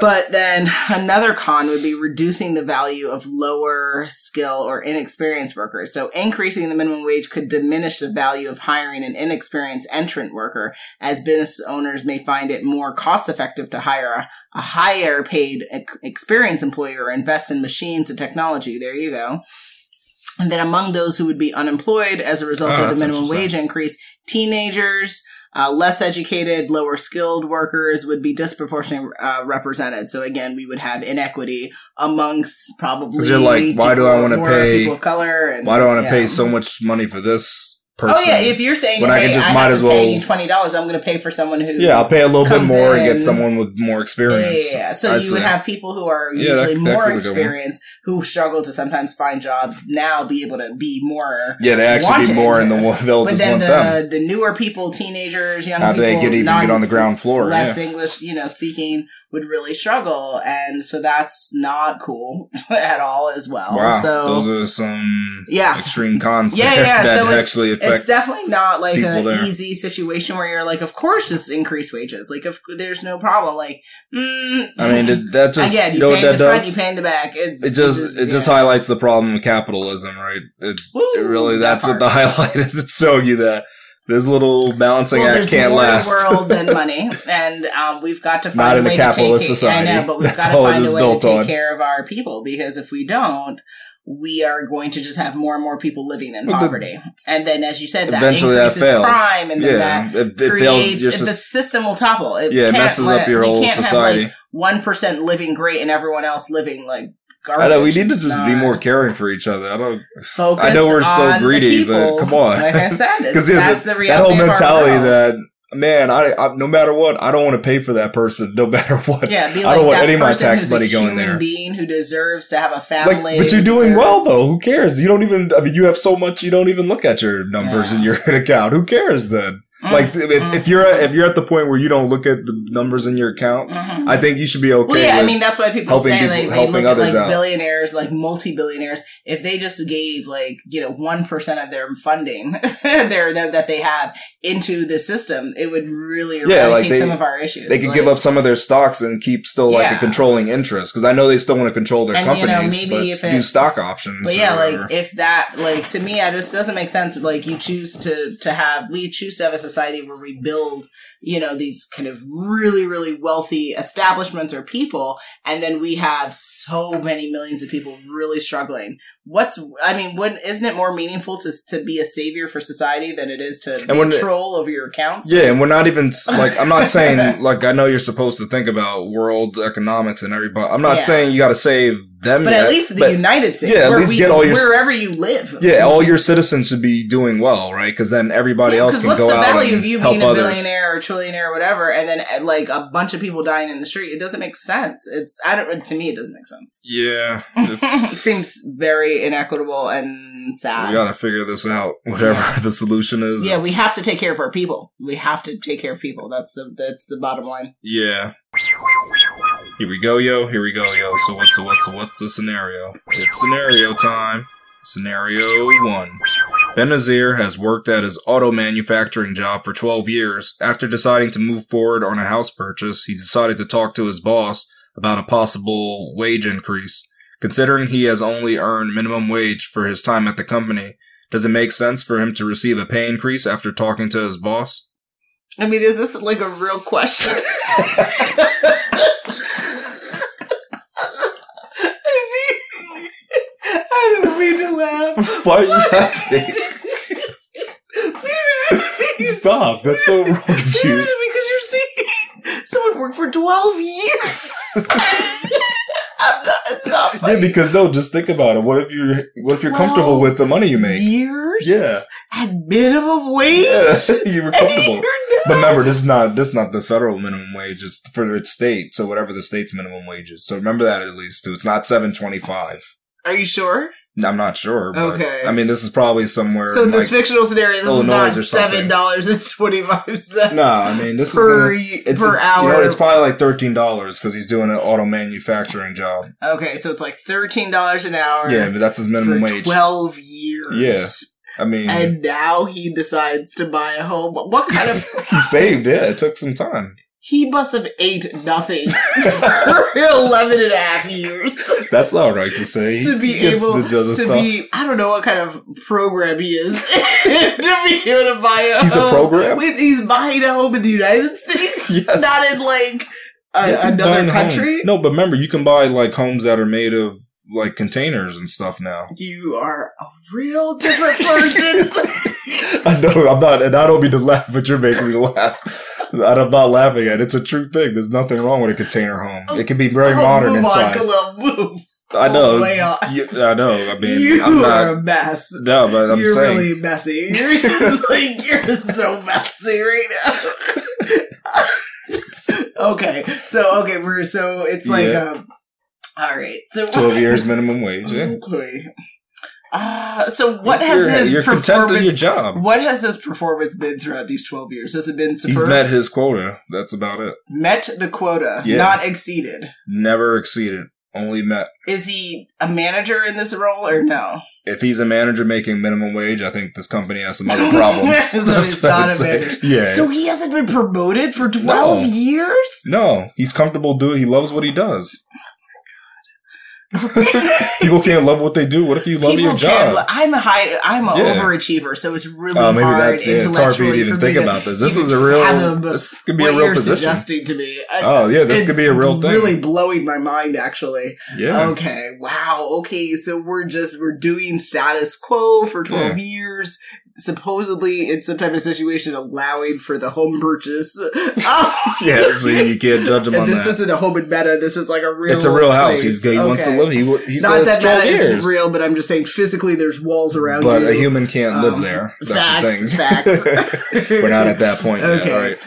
But then another con would be reducing the value of lower skill or inexperienced workers. So increasing the minimum wage could diminish the value of hiring an inexperienced entrant worker as business owners may find it more cost effective to hire a, a higher paid ex- experienced employee or invest in machines and technology. There you go. And then among those who would be unemployed as a result Oh, of the minimum wage increase, teenagers, uh, less educated, lower skilled workers would be disproportionately uh, represented. So again, we would have inequity amongst probably. you're like, why do I wanna pay- people of color? And, Why do I want to yeah. pay so much money for this person? Oh yeah, if you're saying when hey, I can just I might have as to pay you twenty dollars, I'm going to pay for someone who yeah, I'll pay a little bit more and get someone with more experience. Yeah, yeah, yeah. So I you would have people who are Yeah, that- usually that more was a good one. experienced who struggle to sometimes find jobs now be able to be more. Yeah, they actually be more in the they'll But just then want them. the the newer people, teenagers, young How people, they get even non- get on the ground floor? less. English, you know, speaking would really struggle, and so that's not cool at all as well. Wow, So those are some Yeah. extreme cons Yeah, yeah, that so it's- actually it's affect. definitely not like an easy situation where you're like, of course, just increase wages. Like, if there's no problem. Like, mm, I mean, it- that just again, you know pay what that the front, does. you pay in the back. It's It just it just yeah. highlights the problem of capitalism, right? It, Woo, it really that that's what the highlight is. It's showing you that this little balancing well, act there's can't more last. in the world than money, and um, we've got to find Not a in a way capitalist to take society. I know, but we've That's got to find a way to take on. care of our people because if we don't, we are going to just have more and more people living in But the- poverty, and then, as you said, that Eventually, that fails. crime, and then yeah, that it, it fails. creates Your the system will topple. It yeah, it messes let- up your whole have, society. like, one percent living great and everyone else living like garbage. I know we need to just be more caring for each other. I don't focus. I know we're so the greedy, but come on. Like I said, because that's the that reality whole mentality that man, I, I no matter what, I don't want to pay for that person. No matter what. Yeah, be I don't want any of my tax money a going human there. being who deserves to have a Like, family. but you're doing well though. Who cares? You don't even. I mean, you have so much. You don't even look at your numbers Yeah. in your account. Who cares then? Mm, Like, if, mm, if you're at, if you're at the point where you don't look at the numbers in your account, mhm. I think you should be okay. well, yeah, I mean that's why people say people- like they look at like out. billionaires, like multi-billionaires. If they just gave like you know one percent of their funding, their that, that they have into the system, it would really Yeah, eradicate like they- some of our issues. they could Like- give up some of their stocks and keep still like Yeah. a controlling interest because I know they still want to control their And, you know, companies, maybe but if it- do stock options. But yeah, like if that, like to me, it just doesn't make sense. Like you choose to to have, we choose to have a society where we build, you know, these kind of really really wealthy establishments or people, and then we have so many millions of people really struggling. What's, I mean, wouldn't isn't it more meaningful to to be a savior for society than it is to And when- control over your accounts? Yeah, and we're not even like I'm not saying like I know you're supposed to think about world economics and everybody. I'm not Yeah. saying you got to save them, But yet, at least the United States, yeah, at where least we, get all your- wherever you live. yeah, all your citizens should be doing well, right? Because then everybody Yeah, else 'cause can go out of you being a others. billionaire or trillionaire or whatever, and then uh, like a bunch of people dying in the street? It doesn't make sense. It's I don't. To me, it doesn't make sense. Yeah, it seems very inequitable and sad. we got to figure this out. Whatever the solution is. yeah, we have to take care of our people. We have to take care of people. That's the that's the bottom line. Yeah. Here we go, yo. Here we go, yo. So what's the what's the what's the scenario? It's scenario time. Scenario one. Benazir has worked at his auto manufacturing job for 12 years. After deciding to move forward on a house purchase, he decided to talk to his boss about a possible wage increase. Considering he has only earned minimum wage for his time at the company, does it make sense for him to receive a pay increase after talking to his boss? I mean, is this like a real question? I mean, Mean to laugh. Why are you laughing? Stop. That's so wrong. because you're seeing someone work for 12 years. I'm not, it's not Yeah, because no, just think about it. What if you're what if you're comfortable with the money you make? Years? Yeah. At minimum wage? Yeah, you were comfortable. But remember, this is not this is not the federal minimum wage. It's for its state. So whatever the state's minimum wage is. So remember that at least too. It's not seven twenty five. Are you sure? I'm not sure. But, Okay. I mean, this is probably somewhere. So in like, this fictional scenario, this Illinois is not seven dollars and twenty five cents no, I mean this per is gonna, it's, per it's, hour. You know, it's probably like thirteen dollars because he's doing an auto manufacturing job. okay, so it's like thirteen dollars an hour. Yeah, but that's his minimum for wage. twelve years. Yeah. I mean, And now he decides to buy a home. What kind of he saved. Yeah, it took some time. He must have ate nothing for 11 and a half years That's not right to say. to be able to stuff. be i don't know what kind of program he is to be able to buy a He's a home. program? Wait, he's buying a home in the united states Yes. not in like a, Yes, another a home. country No, but remember, you can buy like homes that are made of like containers and stuff now. you are a real different person I know I'm not, and I don't mean to laugh, but you're making me laugh. And I'm not laughing at it. It's a true thing. There's nothing wrong with a container home. It can be very Oh, modern move inside. on, move. I know. the way on. You- I know. I mean, you I'm are a mess No, but I'm you're saying. really messy. You're just like you're so messy right now. okay, so okay, we're so it's like Yeah. um, all right, so 12 years minimum wage. Yeah. Okay. Uh, so what has you're, his you're content performance? in your job. What has his performance been throughout these twelve years? Has it been superb? He's met his quota. That's about it. Met the quota, Yeah. not exceeded. Never exceeded. Only met. Is he a manager in this role or no? If he's a manager making minimum wage, I think this company has some other problems. So That's he's not a manager. Yeah. So he hasn't been promoted for twelve No. years. no, he's comfortable doing. He loves what he does. People can't love what they do. What if you love your job? can- I'm a high. I'm an Yeah. overachiever, so it's really Oh, maybe hard that's. It's hard for you to even think about this. This is a real. This could be a real you're position. suggesting to me. Oh yeah, this could be a real thing. Really blowing my mind, actually. yeah. Okay, wow. Okay, so we're just we're doing status quo for twelve years. Supposedly in some type of situation allowing for the home purchase. Oh. yeah, so you can't judge him and on this isn't a home in meta. This is like a real. it's a real house. place. He's he wants to live. He w- he Not that metaverse, isn't real, but I'm just saying physically there's walls around but you. a human can't live Um, there. That's facts, the facts. We're not at that point Okay. yet. All right.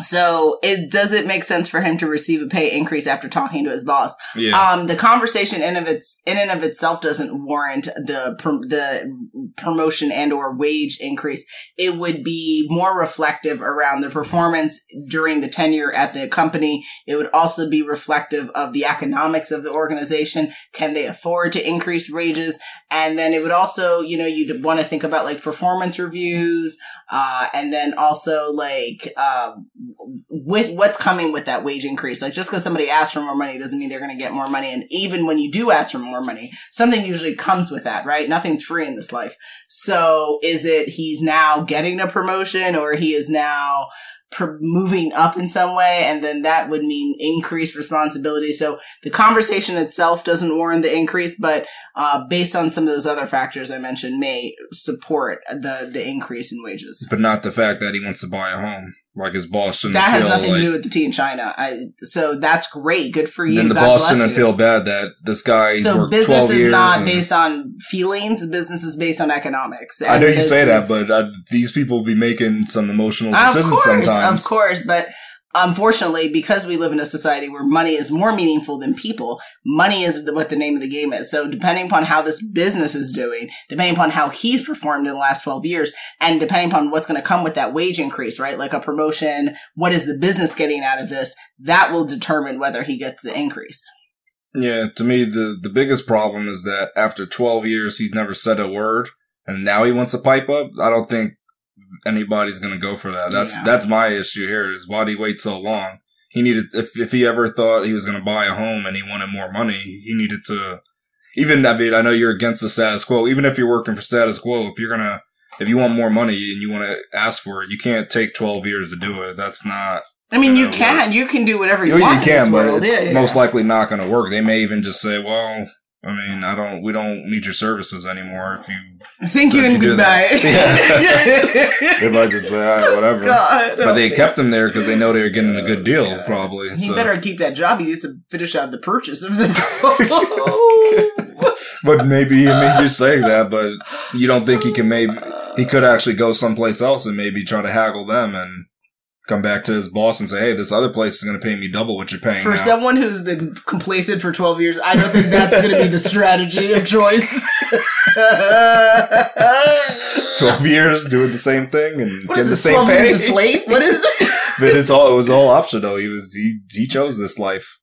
So it does it make sense for him to receive a pay increase after talking to his boss? Yeah. Um, the conversation in of its in and of itself doesn't warrant the pr- the promotion and or wage increase. It would be more reflective around the performance during the tenure at the company. It would also be reflective of the economics of the organization. Can they afford to increase wages? And then it would also, you know, you'd want to think about like performance reviews, uh, and then also like um, with what's coming with that wage increase. Like just because somebody asks for more money doesn't mean they're going to get more money. And even when you do ask for more money, something usually comes with that, right? Nothing's free in this life. So is it he's now getting a promotion or he is now pr- moving up in some way? And then that would mean increased responsibility. So the conversation itself doesn't warrant the increase, but uh, based on some of those other factors I mentioned, may support the the increase in wages. but not the fact that he wants to buy a home. Like his boss shouldn't That has feel nothing like, to do with the tea in China. I, so that's great. Good for you. Then the God boss bless feel bad that this guy so business is not and- based on feelings. Business is based on economics. I know And you say that, but uh, these people will be making some emotional of decisions course, sometimes. of course, but unfortunately, because we live in a society where money is more meaningful than people, money is what the name of the game is. So depending upon how this business is doing, depending upon how he's performed in the last 12 years, and depending upon what's going to come with that wage increase, right? Like a promotion, what is the business getting out of this? That will determine whether he gets the increase. Yeah, to me, the, the biggest problem is that after 12 years, he's never said a word, and now he wants to pipe up. I don't think anybody's going to go for that. That's Yeah. that's my issue here. Is why did he wait so long? He needed if if he ever thought he was going to buy a home and he wanted more money, he needed to. Even I mean, I know you're against the status quo. Even if you're working for status quo, if you're gonna if you want more money and you want to ask for it, you can't take 12 years to do it. That's not I mean, you can, you can do whatever you, you, you want. in can, but world. it's Yeah, yeah. most likely not going to work. They may even just say, "Well, I mean, I don't, we don't need your services anymore." If you, Thank So you if and you do goodbye. that- they might just say, "All right, whatever." God, But they kept him there because they know they were getting a good deal, God. probably. He so. better keep that job. He needs to finish out the purchase of the. But maybe, maybe you're saying that, but you don't think he can maybe he could actually go someplace else and maybe try to haggle them and come back to his boss and say, "Hey, this other place is going to pay me double what you're paying For now." someone who's been complacent for 12 years, I don't think that's going to be the strategy of choice. Twelve years doing the same thing and What getting the same 12 pay. years a slave? What is but it's all it was all optional. He was he he chose this life.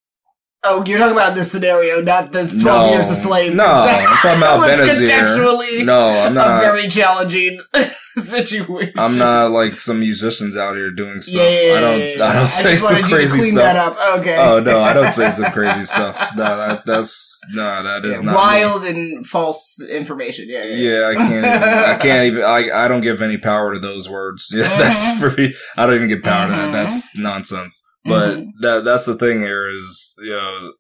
Oh, you're talking about this scenario, not this 12 No. years a slave. No, I'm talking about Benazir. contextually No, I'm a not. very challenging situation. I'm not like some musicians out here doing stuff. Yeah, yeah, I don't. yeah, yeah. I don't say just some to crazy stuff. Okay. Oh no, I don't say some crazy stuff. No, that, that's no, that is Yeah, not me. wild and false information. Yeah, yeah. yeah. Yeah, I can't. Even, I can't even. I, I don't give any power to those words. Yeah, that's Mhm. for me. I don't even give power to Mhm. that. That's nonsense. But Mhm. that that's the thing here is you know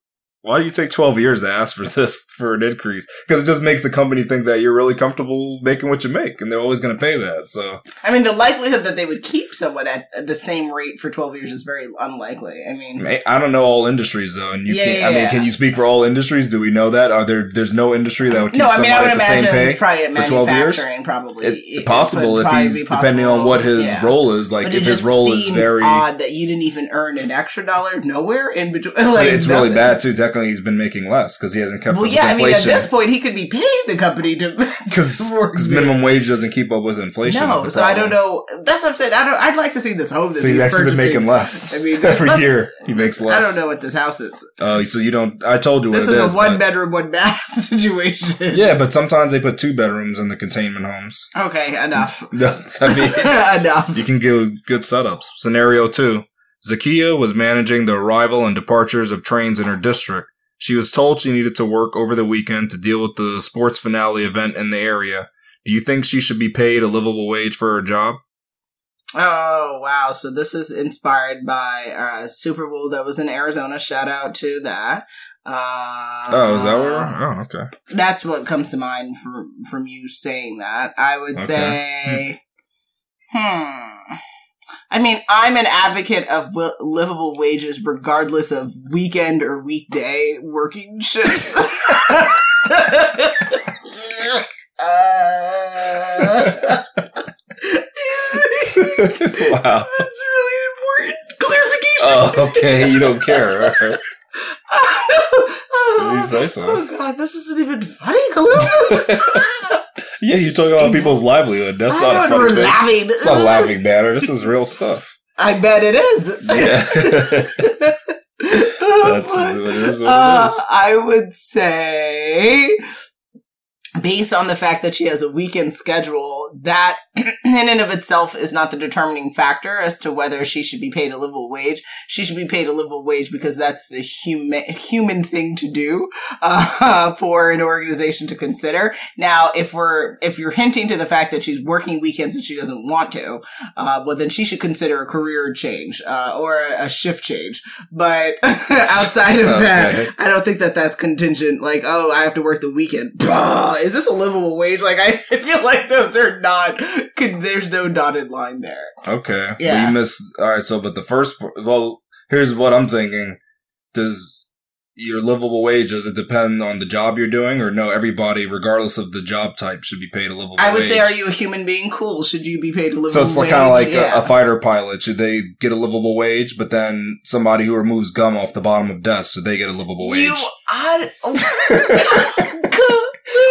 why do you take twelve years to ask for this for an increase? Because it just makes the company think that you're really comfortable making what you make, and they're always going to pay that. So I mean, the likelihood that they would keep someone at the same rate for 12 years is very unlikely. I mean, I don't know all industries though, and you Yeah, can't. yeah, I mean, yeah. can you speak for all industries? Do we know that? Are there? There's no industry that would keep no, I mean, I would at the same pay. for 12 years? probably. It, It- possible if he's be depending on what his role is. Like if his role is very, odd that you didn't even earn an extra dollar nowhere in between. Like, it's really bad too. Technically, he's been making less because he hasn't kept Well, up yeah, I mean, at this point, he could be paying the company to Because to work there. minimum wage doesn't keep up with inflation. No, so I don't know. That's what I'm saying. I don't. I'd like to see this home. That So he's actually been making less I mean, every must- year. He makes less. I don't know what this house is. Oh, so you don't? I told you what This it is a one bedroom, one bath situation. Yeah, but sometimes they put two bedrooms in the containment homes. Okay, enough. No, I mean. enough. You can give good setups. Scenario two. Zakia was managing the arrival and departures of trains in her district. She was told she needed to work over the weekend to deal with the sports finale event in the area. Do you think she should be paid a livable wage for her job? Oh wow! So this is inspired by uh, Super Bowl that was in Arizona. Shout out to that. Uh, Oh, is that where? Oh, okay. That's what comes to mind from from you saying that. I would Okay. say, hmm. I mean, I'm an advocate of wi- livable wages, regardless of weekend or weekday working shifts. Uh, wow. That's really important clarification. Oh, okay. You don't care. All right. oh, You say so. oh god, this isn't even funny, Columbus. Yeah, you're talking about people's livelihood. That's I not a funny we're thing. laughing. It's not a laughing matter. This is real stuff. I bet it is. Yeah. That's what it is. What uh, it is. I would say, based on the fact that she has a weekend schedule, that in and of itself is not the determining factor as to whether she should be paid a livable wage. She should be paid a livable wage because that's the human human thing to do uh, for an organization to consider. Now, if we're if you're hinting to the fact that she's working weekends and she doesn't want to, uh, well, then she should consider a career change uh, or a, shift change. But outside of Okay. that, I don't think that that's contingent. Like, oh, I have to work the weekend. Bah, is this a livable wage? Like, I feel like those are not. Could, there's no dotted line there. Okay. Yeah. Well, you missed. All right. So, but the first. Well, here's what I'm thinking. Does your livable wage does it depend on the job you're doing, or no? Everybody, regardless of the job type, should be paid a livable. Wage. I would wage? say, are you a human being? Cool. Should you be paid a livable So it's like wage? kind of like Yeah. a, a fighter pilot. Should they get a livable wage? But then somebody who removes gum off the bottom of desks, should they get a livable wage? You, oh, I,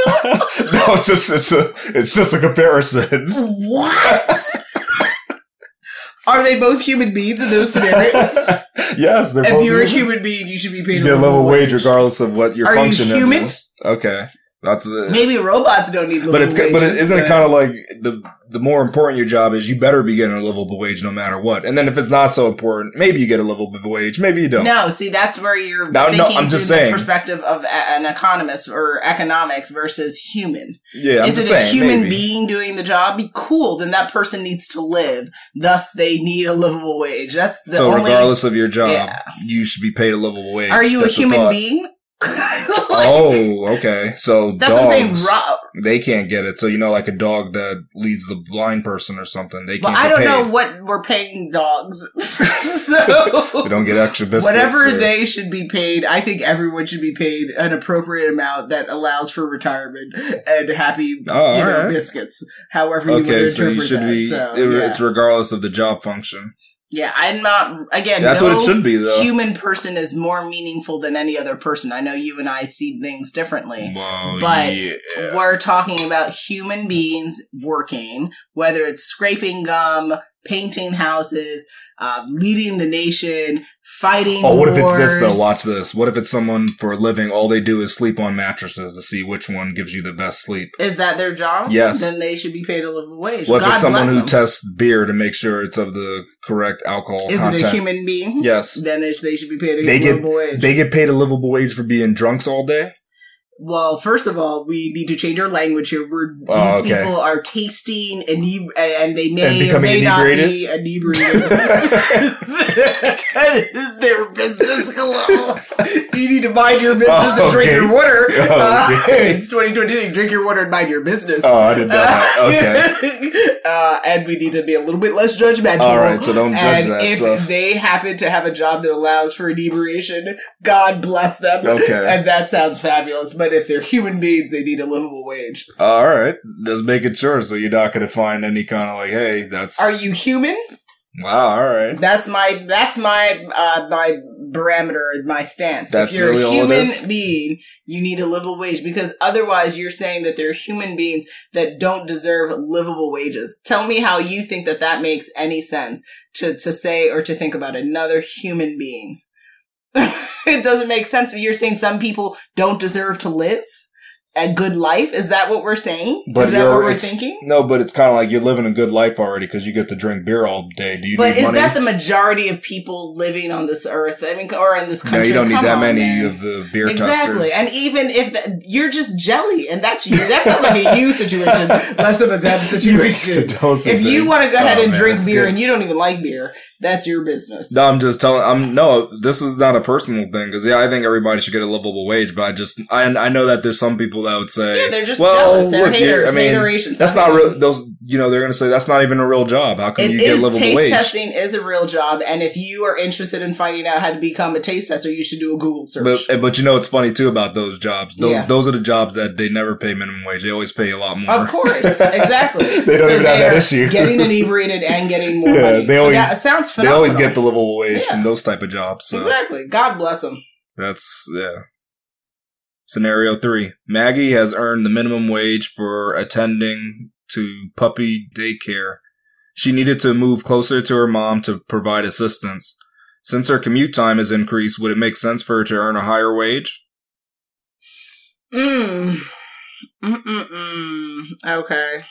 no, it's just it's a it's just a comparison. what? Are they both human beings in those scenarios? yes, they're if both you're a human. human being, you should be paid a get a livable livable wage wage. regardless of what your Are you function human? is. Okay, that's it. Maybe robots don't need livable but it's wages. but it, isn't it kind of like the the more important your job is, you better be getting a livable wage no matter what. And then if it's not so important, maybe you get a livable wage, maybe you don't. No, see, that's where you're No, no, I'm just saying. the perspective of a- an economist or economics versus human. yeah, I'm Is it a human maybe. being doing the job? Be cool. Then that person needs to live. Thus, they need a livable wage. That's the so only. regardless of your job, Yeah. you should be paid a livable wage. Are you a That's the human thought. being? oh, okay. So That's dogs, what I'm saying. Ro- they can't get it. So you know, like a dog that leads the blind person or something, they well, can't. I don't paid. know what we're paying dogs. so They don't get extra biscuits. Whatever or- they should be paid, I think everyone should be paid an appropriate amount that allows for retirement and happy, Oh, you know, alright. biscuits. However you Okay, would so you should that. be. so, it- yeah. It's regardless of the job function. Yeah, I'm not. Again, That's no what it should be, though. human person is more meaningful than any other person. I know you and I see things differently. Well, But yeah. We're talking about human beings working, whether it's scraping gum, painting houses, uh, leading the nation, fighting. Oh, what if it's this though? Watch this. What if it's someone for a living? All they do is sleep on mattresses to see which one gives you the best sleep. Is that their job? Yes. Then they should be paid a living wage. What if it's someone who tests beer to make sure it's of the correct alcohol Is content? it a human being? Yes. Then they, they should be paid a They get- livable wage. They get paid a livable wage for being drunks all day. Well, first of all, we need to change our language here. We're, these Oh, okay. people are tasting ineb- and they may And or may not be inebriated. that is their business. Hello. you need to mind your business Oh, and drink your water. Oh, okay. Uh, it's 2022. Drink your water and mind your business. Oh, I didn't know that. Okay. uh, and we need to be a little bit less judgmental. All right, so don't judge and that if stuff. they happen to have a job that allows for inebriation, God bless them. Okay. And that sounds fabulous. But if they're human beings, they need a livable wage. All right, just making sure so you're not going to find any kind of like, hey, that's Are you human? wow. All right, That's my that's my uh my barometer, my stance. That's if you're really a human being, you need a livable wage because otherwise you're saying that they're human beings that don't deserve livable wages. Tell me how you think that that makes any sense to to say or to think about another human being. it doesn't make sense. You're saying some people don't deserve to live. a good life. Is that what we're saying? But is that what we're thinking? No, but it's kind of like you're living a good life already because you get to drink beer all day. Do you But is money? that the majority of people living on this earth? I mean, or in this country? no, you don't need that on, many man. of the beer Exactly, testers. and even if the, you're just jelly, and that's you, that sounds like a you situation, less of a them situation. If you want to go oh, ahead Oh, and man, drink beer good. and you don't even like beer, that's your business. No, I'm just telling. I'm no. This is not a personal thing because yeah, I think everybody should get a livable wage. But I just I, I know that there's some people that would say, yeah, they're just well, jealous. They're look, haters. I mean, that's not real. Those you know they're gonna say that's not even a real job. How can It you get livable taste wage? testing is a real job, and if you are interested in finding out how to become a taste tester, you should do a Google search. But eh, but you know what's funny too about those jobs. Those Yeah. those are the jobs that they never pay minimum wage. They always pay a lot more. Of course, exactly. They don't even have that issue. getting inebriated and getting more Yeah, money. they always- yeah, it sounds They always get the livable wage Yeah. from those type of jobs. So exactly. God bless them. that's yeah. Scenario three: Maggie has earned the minimum wage for attending to puppy daycare. She needed to move closer to her mom to provide assistance. Since her commute time has increased, would it make sense for her to earn a higher wage? Mm. Mm-mm-mm. Okay.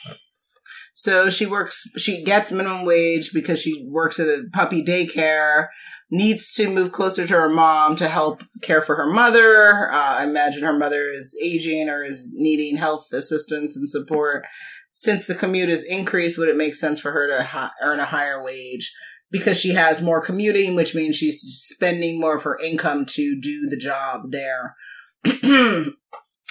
So she works, she gets minimum wage because she works at a puppy daycare, needs to move closer to her mom to help care for her mother. Uh, I imagine her mother is aging or is needing health assistance and support. Since the commute is increased, would it make sense for her to hi- earn a higher wage? Because she has more commuting, which means she's spending more of her income to do the job there.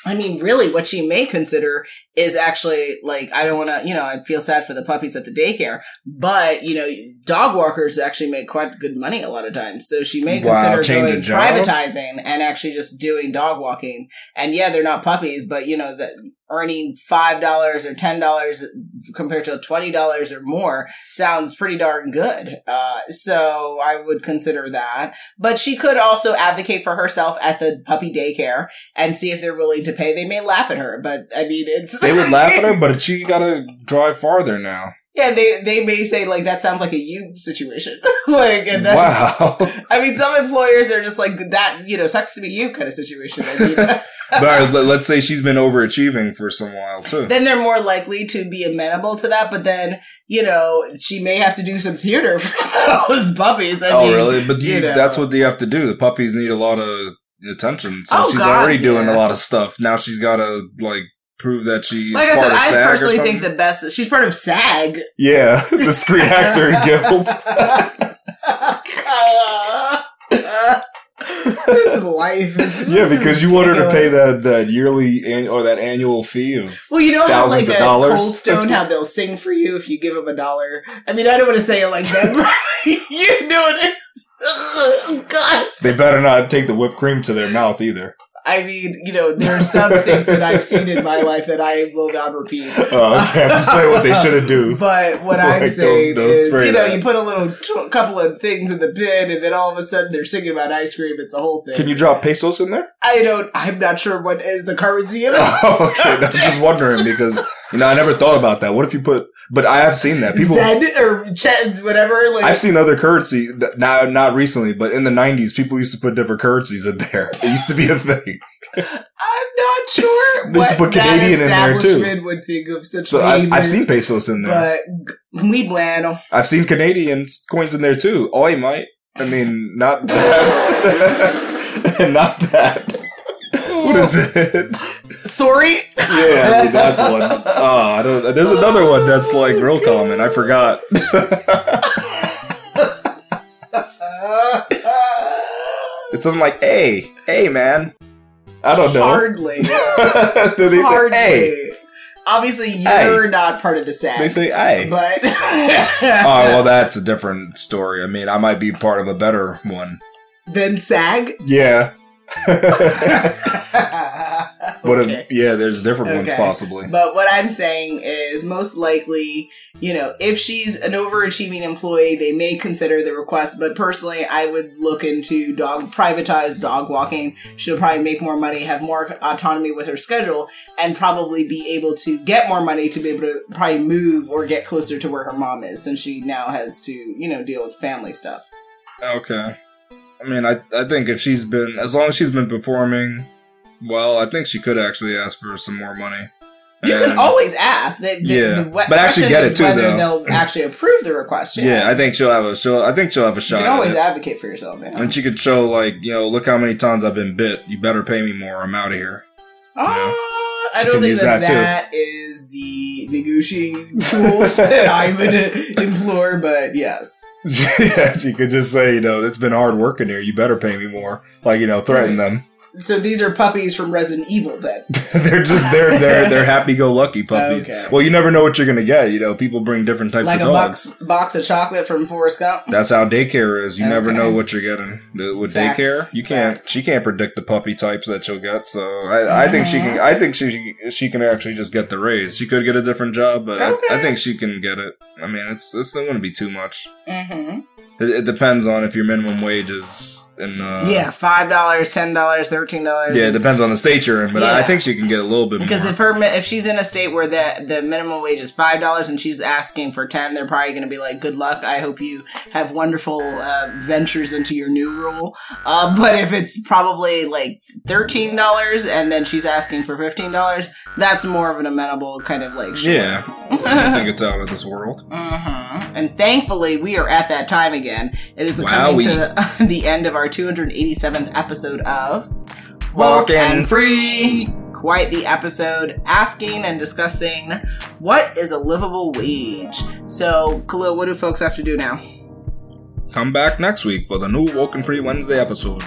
I mean, really, what she may consider is actually like, I don't want to, you know, I feel sad for the puppies at the daycare, but, you know, dog walkers actually make quite good money a lot of times. So she may Wow, consider going privatizing and actually just doing dog walking. And yeah, they're not puppies, but, you know, the, earning $5 or $10 compared to $20 or more sounds pretty darn good. Uh, so I would consider that. But she could also advocate for herself at the puppy daycare and see if they're willing to pay. They may laugh at her, but I mean, it's They would laugh at her, but she got to drive farther now. yeah, they they may say like that sounds like a you situation, like and Wow. I mean, some employers are just like that, you know, sucks to be you kind of situation. I mean, but let- let's say she's been overachieving for some while too. then they're more likely to be amenable to that. But then, you know, she may have to do some theater for those puppies. I oh, mean, really? But you, you know. that's what you have to do. The puppies need a lot of attention, so Oh, she's God, already doing yeah. a lot of stuff. Now she's got to like prove that she's Like I said, I SAG personally think the best. She's part of SAG. yeah, the Screen Actor Guild. this life is Yeah, because you want her to pay that that yearly an- or that annual fee of. Well, you know how like thousands at dollars. Cold Stone, how they'll sing for you if you give them a dollar. I mean, I don't want to say it like that, but you're doing it. Oh, God. They better not take the whipped cream to their mouth either. I mean, you know, there are some things that I've seen in my life that I will not repeat. Oh, okay. I'm just saying what they shouldn't do. But what Like, I'm don't- saying don't is, you know, that. you put a little t- couple of things in the bin, and then all of a sudden they're singing about ice cream. It's a whole thing. Can you drop pesos in there? I don't. I'm not sure what is the currency it. Oh, okay. I'm just wondering because you know I never thought about that. What if you put? But I have seen that people. Zed or Chet, whatever. Like I've seen other currency. that- Now, not recently, but in the '90s, people used to put different currencies in there. It used to be a thing. I'm not sure what put that Canadian in there, too. would think of such So I, behavior. I've seen pesos in there. but muy bueno. I've seen Canadian coins in there too. Oh, I might. I mean, not that. not that. What is it? Sorry. Yeah, that's one. Oh, I don't. There's another one that's like real common. I forgot. it's something like, "Hey, hey, man." I don't know. Hardly. They say, Hardly. "Hey"? Obviously, you're not part of the SAG. They say, "Hey." but Oh well, that's a different story. I mean, I might be part of a better one. Then SAG. Yeah. But Okay. yeah, there's different ones possibly. But what I'm saying is, most likely, you know, if she's an overachieving employee, they may consider the request. But personally, I would look into dog privatized dog walking. She'll probably make more money, have more autonomy with her schedule, and probably be able to get more money to be able to probably move or get closer to where her mom is, since she now has to, you know, deal with family stuff. Okay. I mean, I I think if she's been as long as she's been performing Well, I think she could actually ask for some more money. You can always ask. The, the, Yeah, the but actually get it too, Whether though. they'll actually approve the request. Yeah, I think she'll have a. She'll. I think she'll have a shot. you can always advocate for yourself. Yeah. And she could show like, you know, look how many times I've been bit. You better pay me more. I'm out of here. Uh, I don't think that that, that is the negotiating tool that I would implore, but yes. yeah, she could just say, you know, it's been hard working here. You better pay me more. Like, you know, threaten them. So these are puppies from Resident Evil then. they're just they're they're they're happy-go-lucky puppies. Okay. Well, you never know what you're gonna get. You know, people bring different types like of dogs. box, box of chocolate from Forrest Gump. That's how daycare is. You never know what you're getting with Facts. daycare. You can't. Facts. She can't predict the puppy types that she'll get. So I, I think she can. I think she she can actually just get the raise. She could get a different job, but Okay. I, I think she can get it. I mean, it's it's not going to be too much. Mm-hmm. It, it depends on if your minimum wage is in. Uh, yeah, five dollars, ten dollars, thirteen dollars. Yeah, it depends on the state you're in, but I think she can get a little bit Because more. if her if she's in a state where the the minimum wage is five dollars and she's asking for ten, they're probably going to be like, "Good luck. I hope you have wonderful uh, ventures into your new role." Uh, but if it's probably like thirteen dollars and then she's asking for fifteen dollars, that's more of an amenable kind of like. Sure. yeah, I think it's out of this world. hmm And thankfully, we are at that time again. It is coming Wowie. to the end of our 287th episode of Woken Free. Quite the episode asking and discussing what is a livable wage. So, Khalil, what do folks have to do now? Come back next week for the new Woken Free Wednesday episode.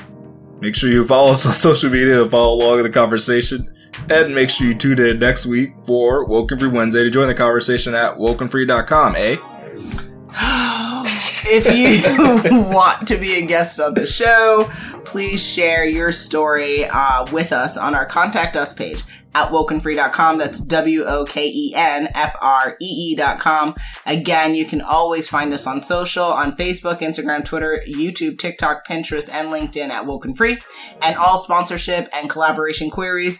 Make sure you follow us on social media to follow along in the conversation. And make sure you tune in next week for Woken Free Wednesday to join the conversation at wokenfree.com, eh? if you want to be a guest on the show, please share your story uh, with us on our contact us page at wokenfree.com. That's W O K E N F R E E.com. Again, you can always find us on social on Facebook, Instagram, Twitter, YouTube, TikTok, Pinterest, and LinkedIn at Woken Free. And all sponsorship and collaboration queries,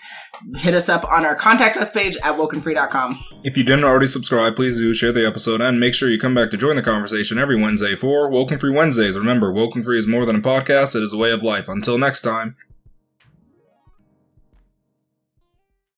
hit us up on our contact us page at wokenfree.com. If you didn't already subscribe, please do share the episode and make sure you come back to join the conversation every Wednesday for Woken Free Wednesdays. Remember, Woken Free is more than a podcast, it is a way of life. Until next time.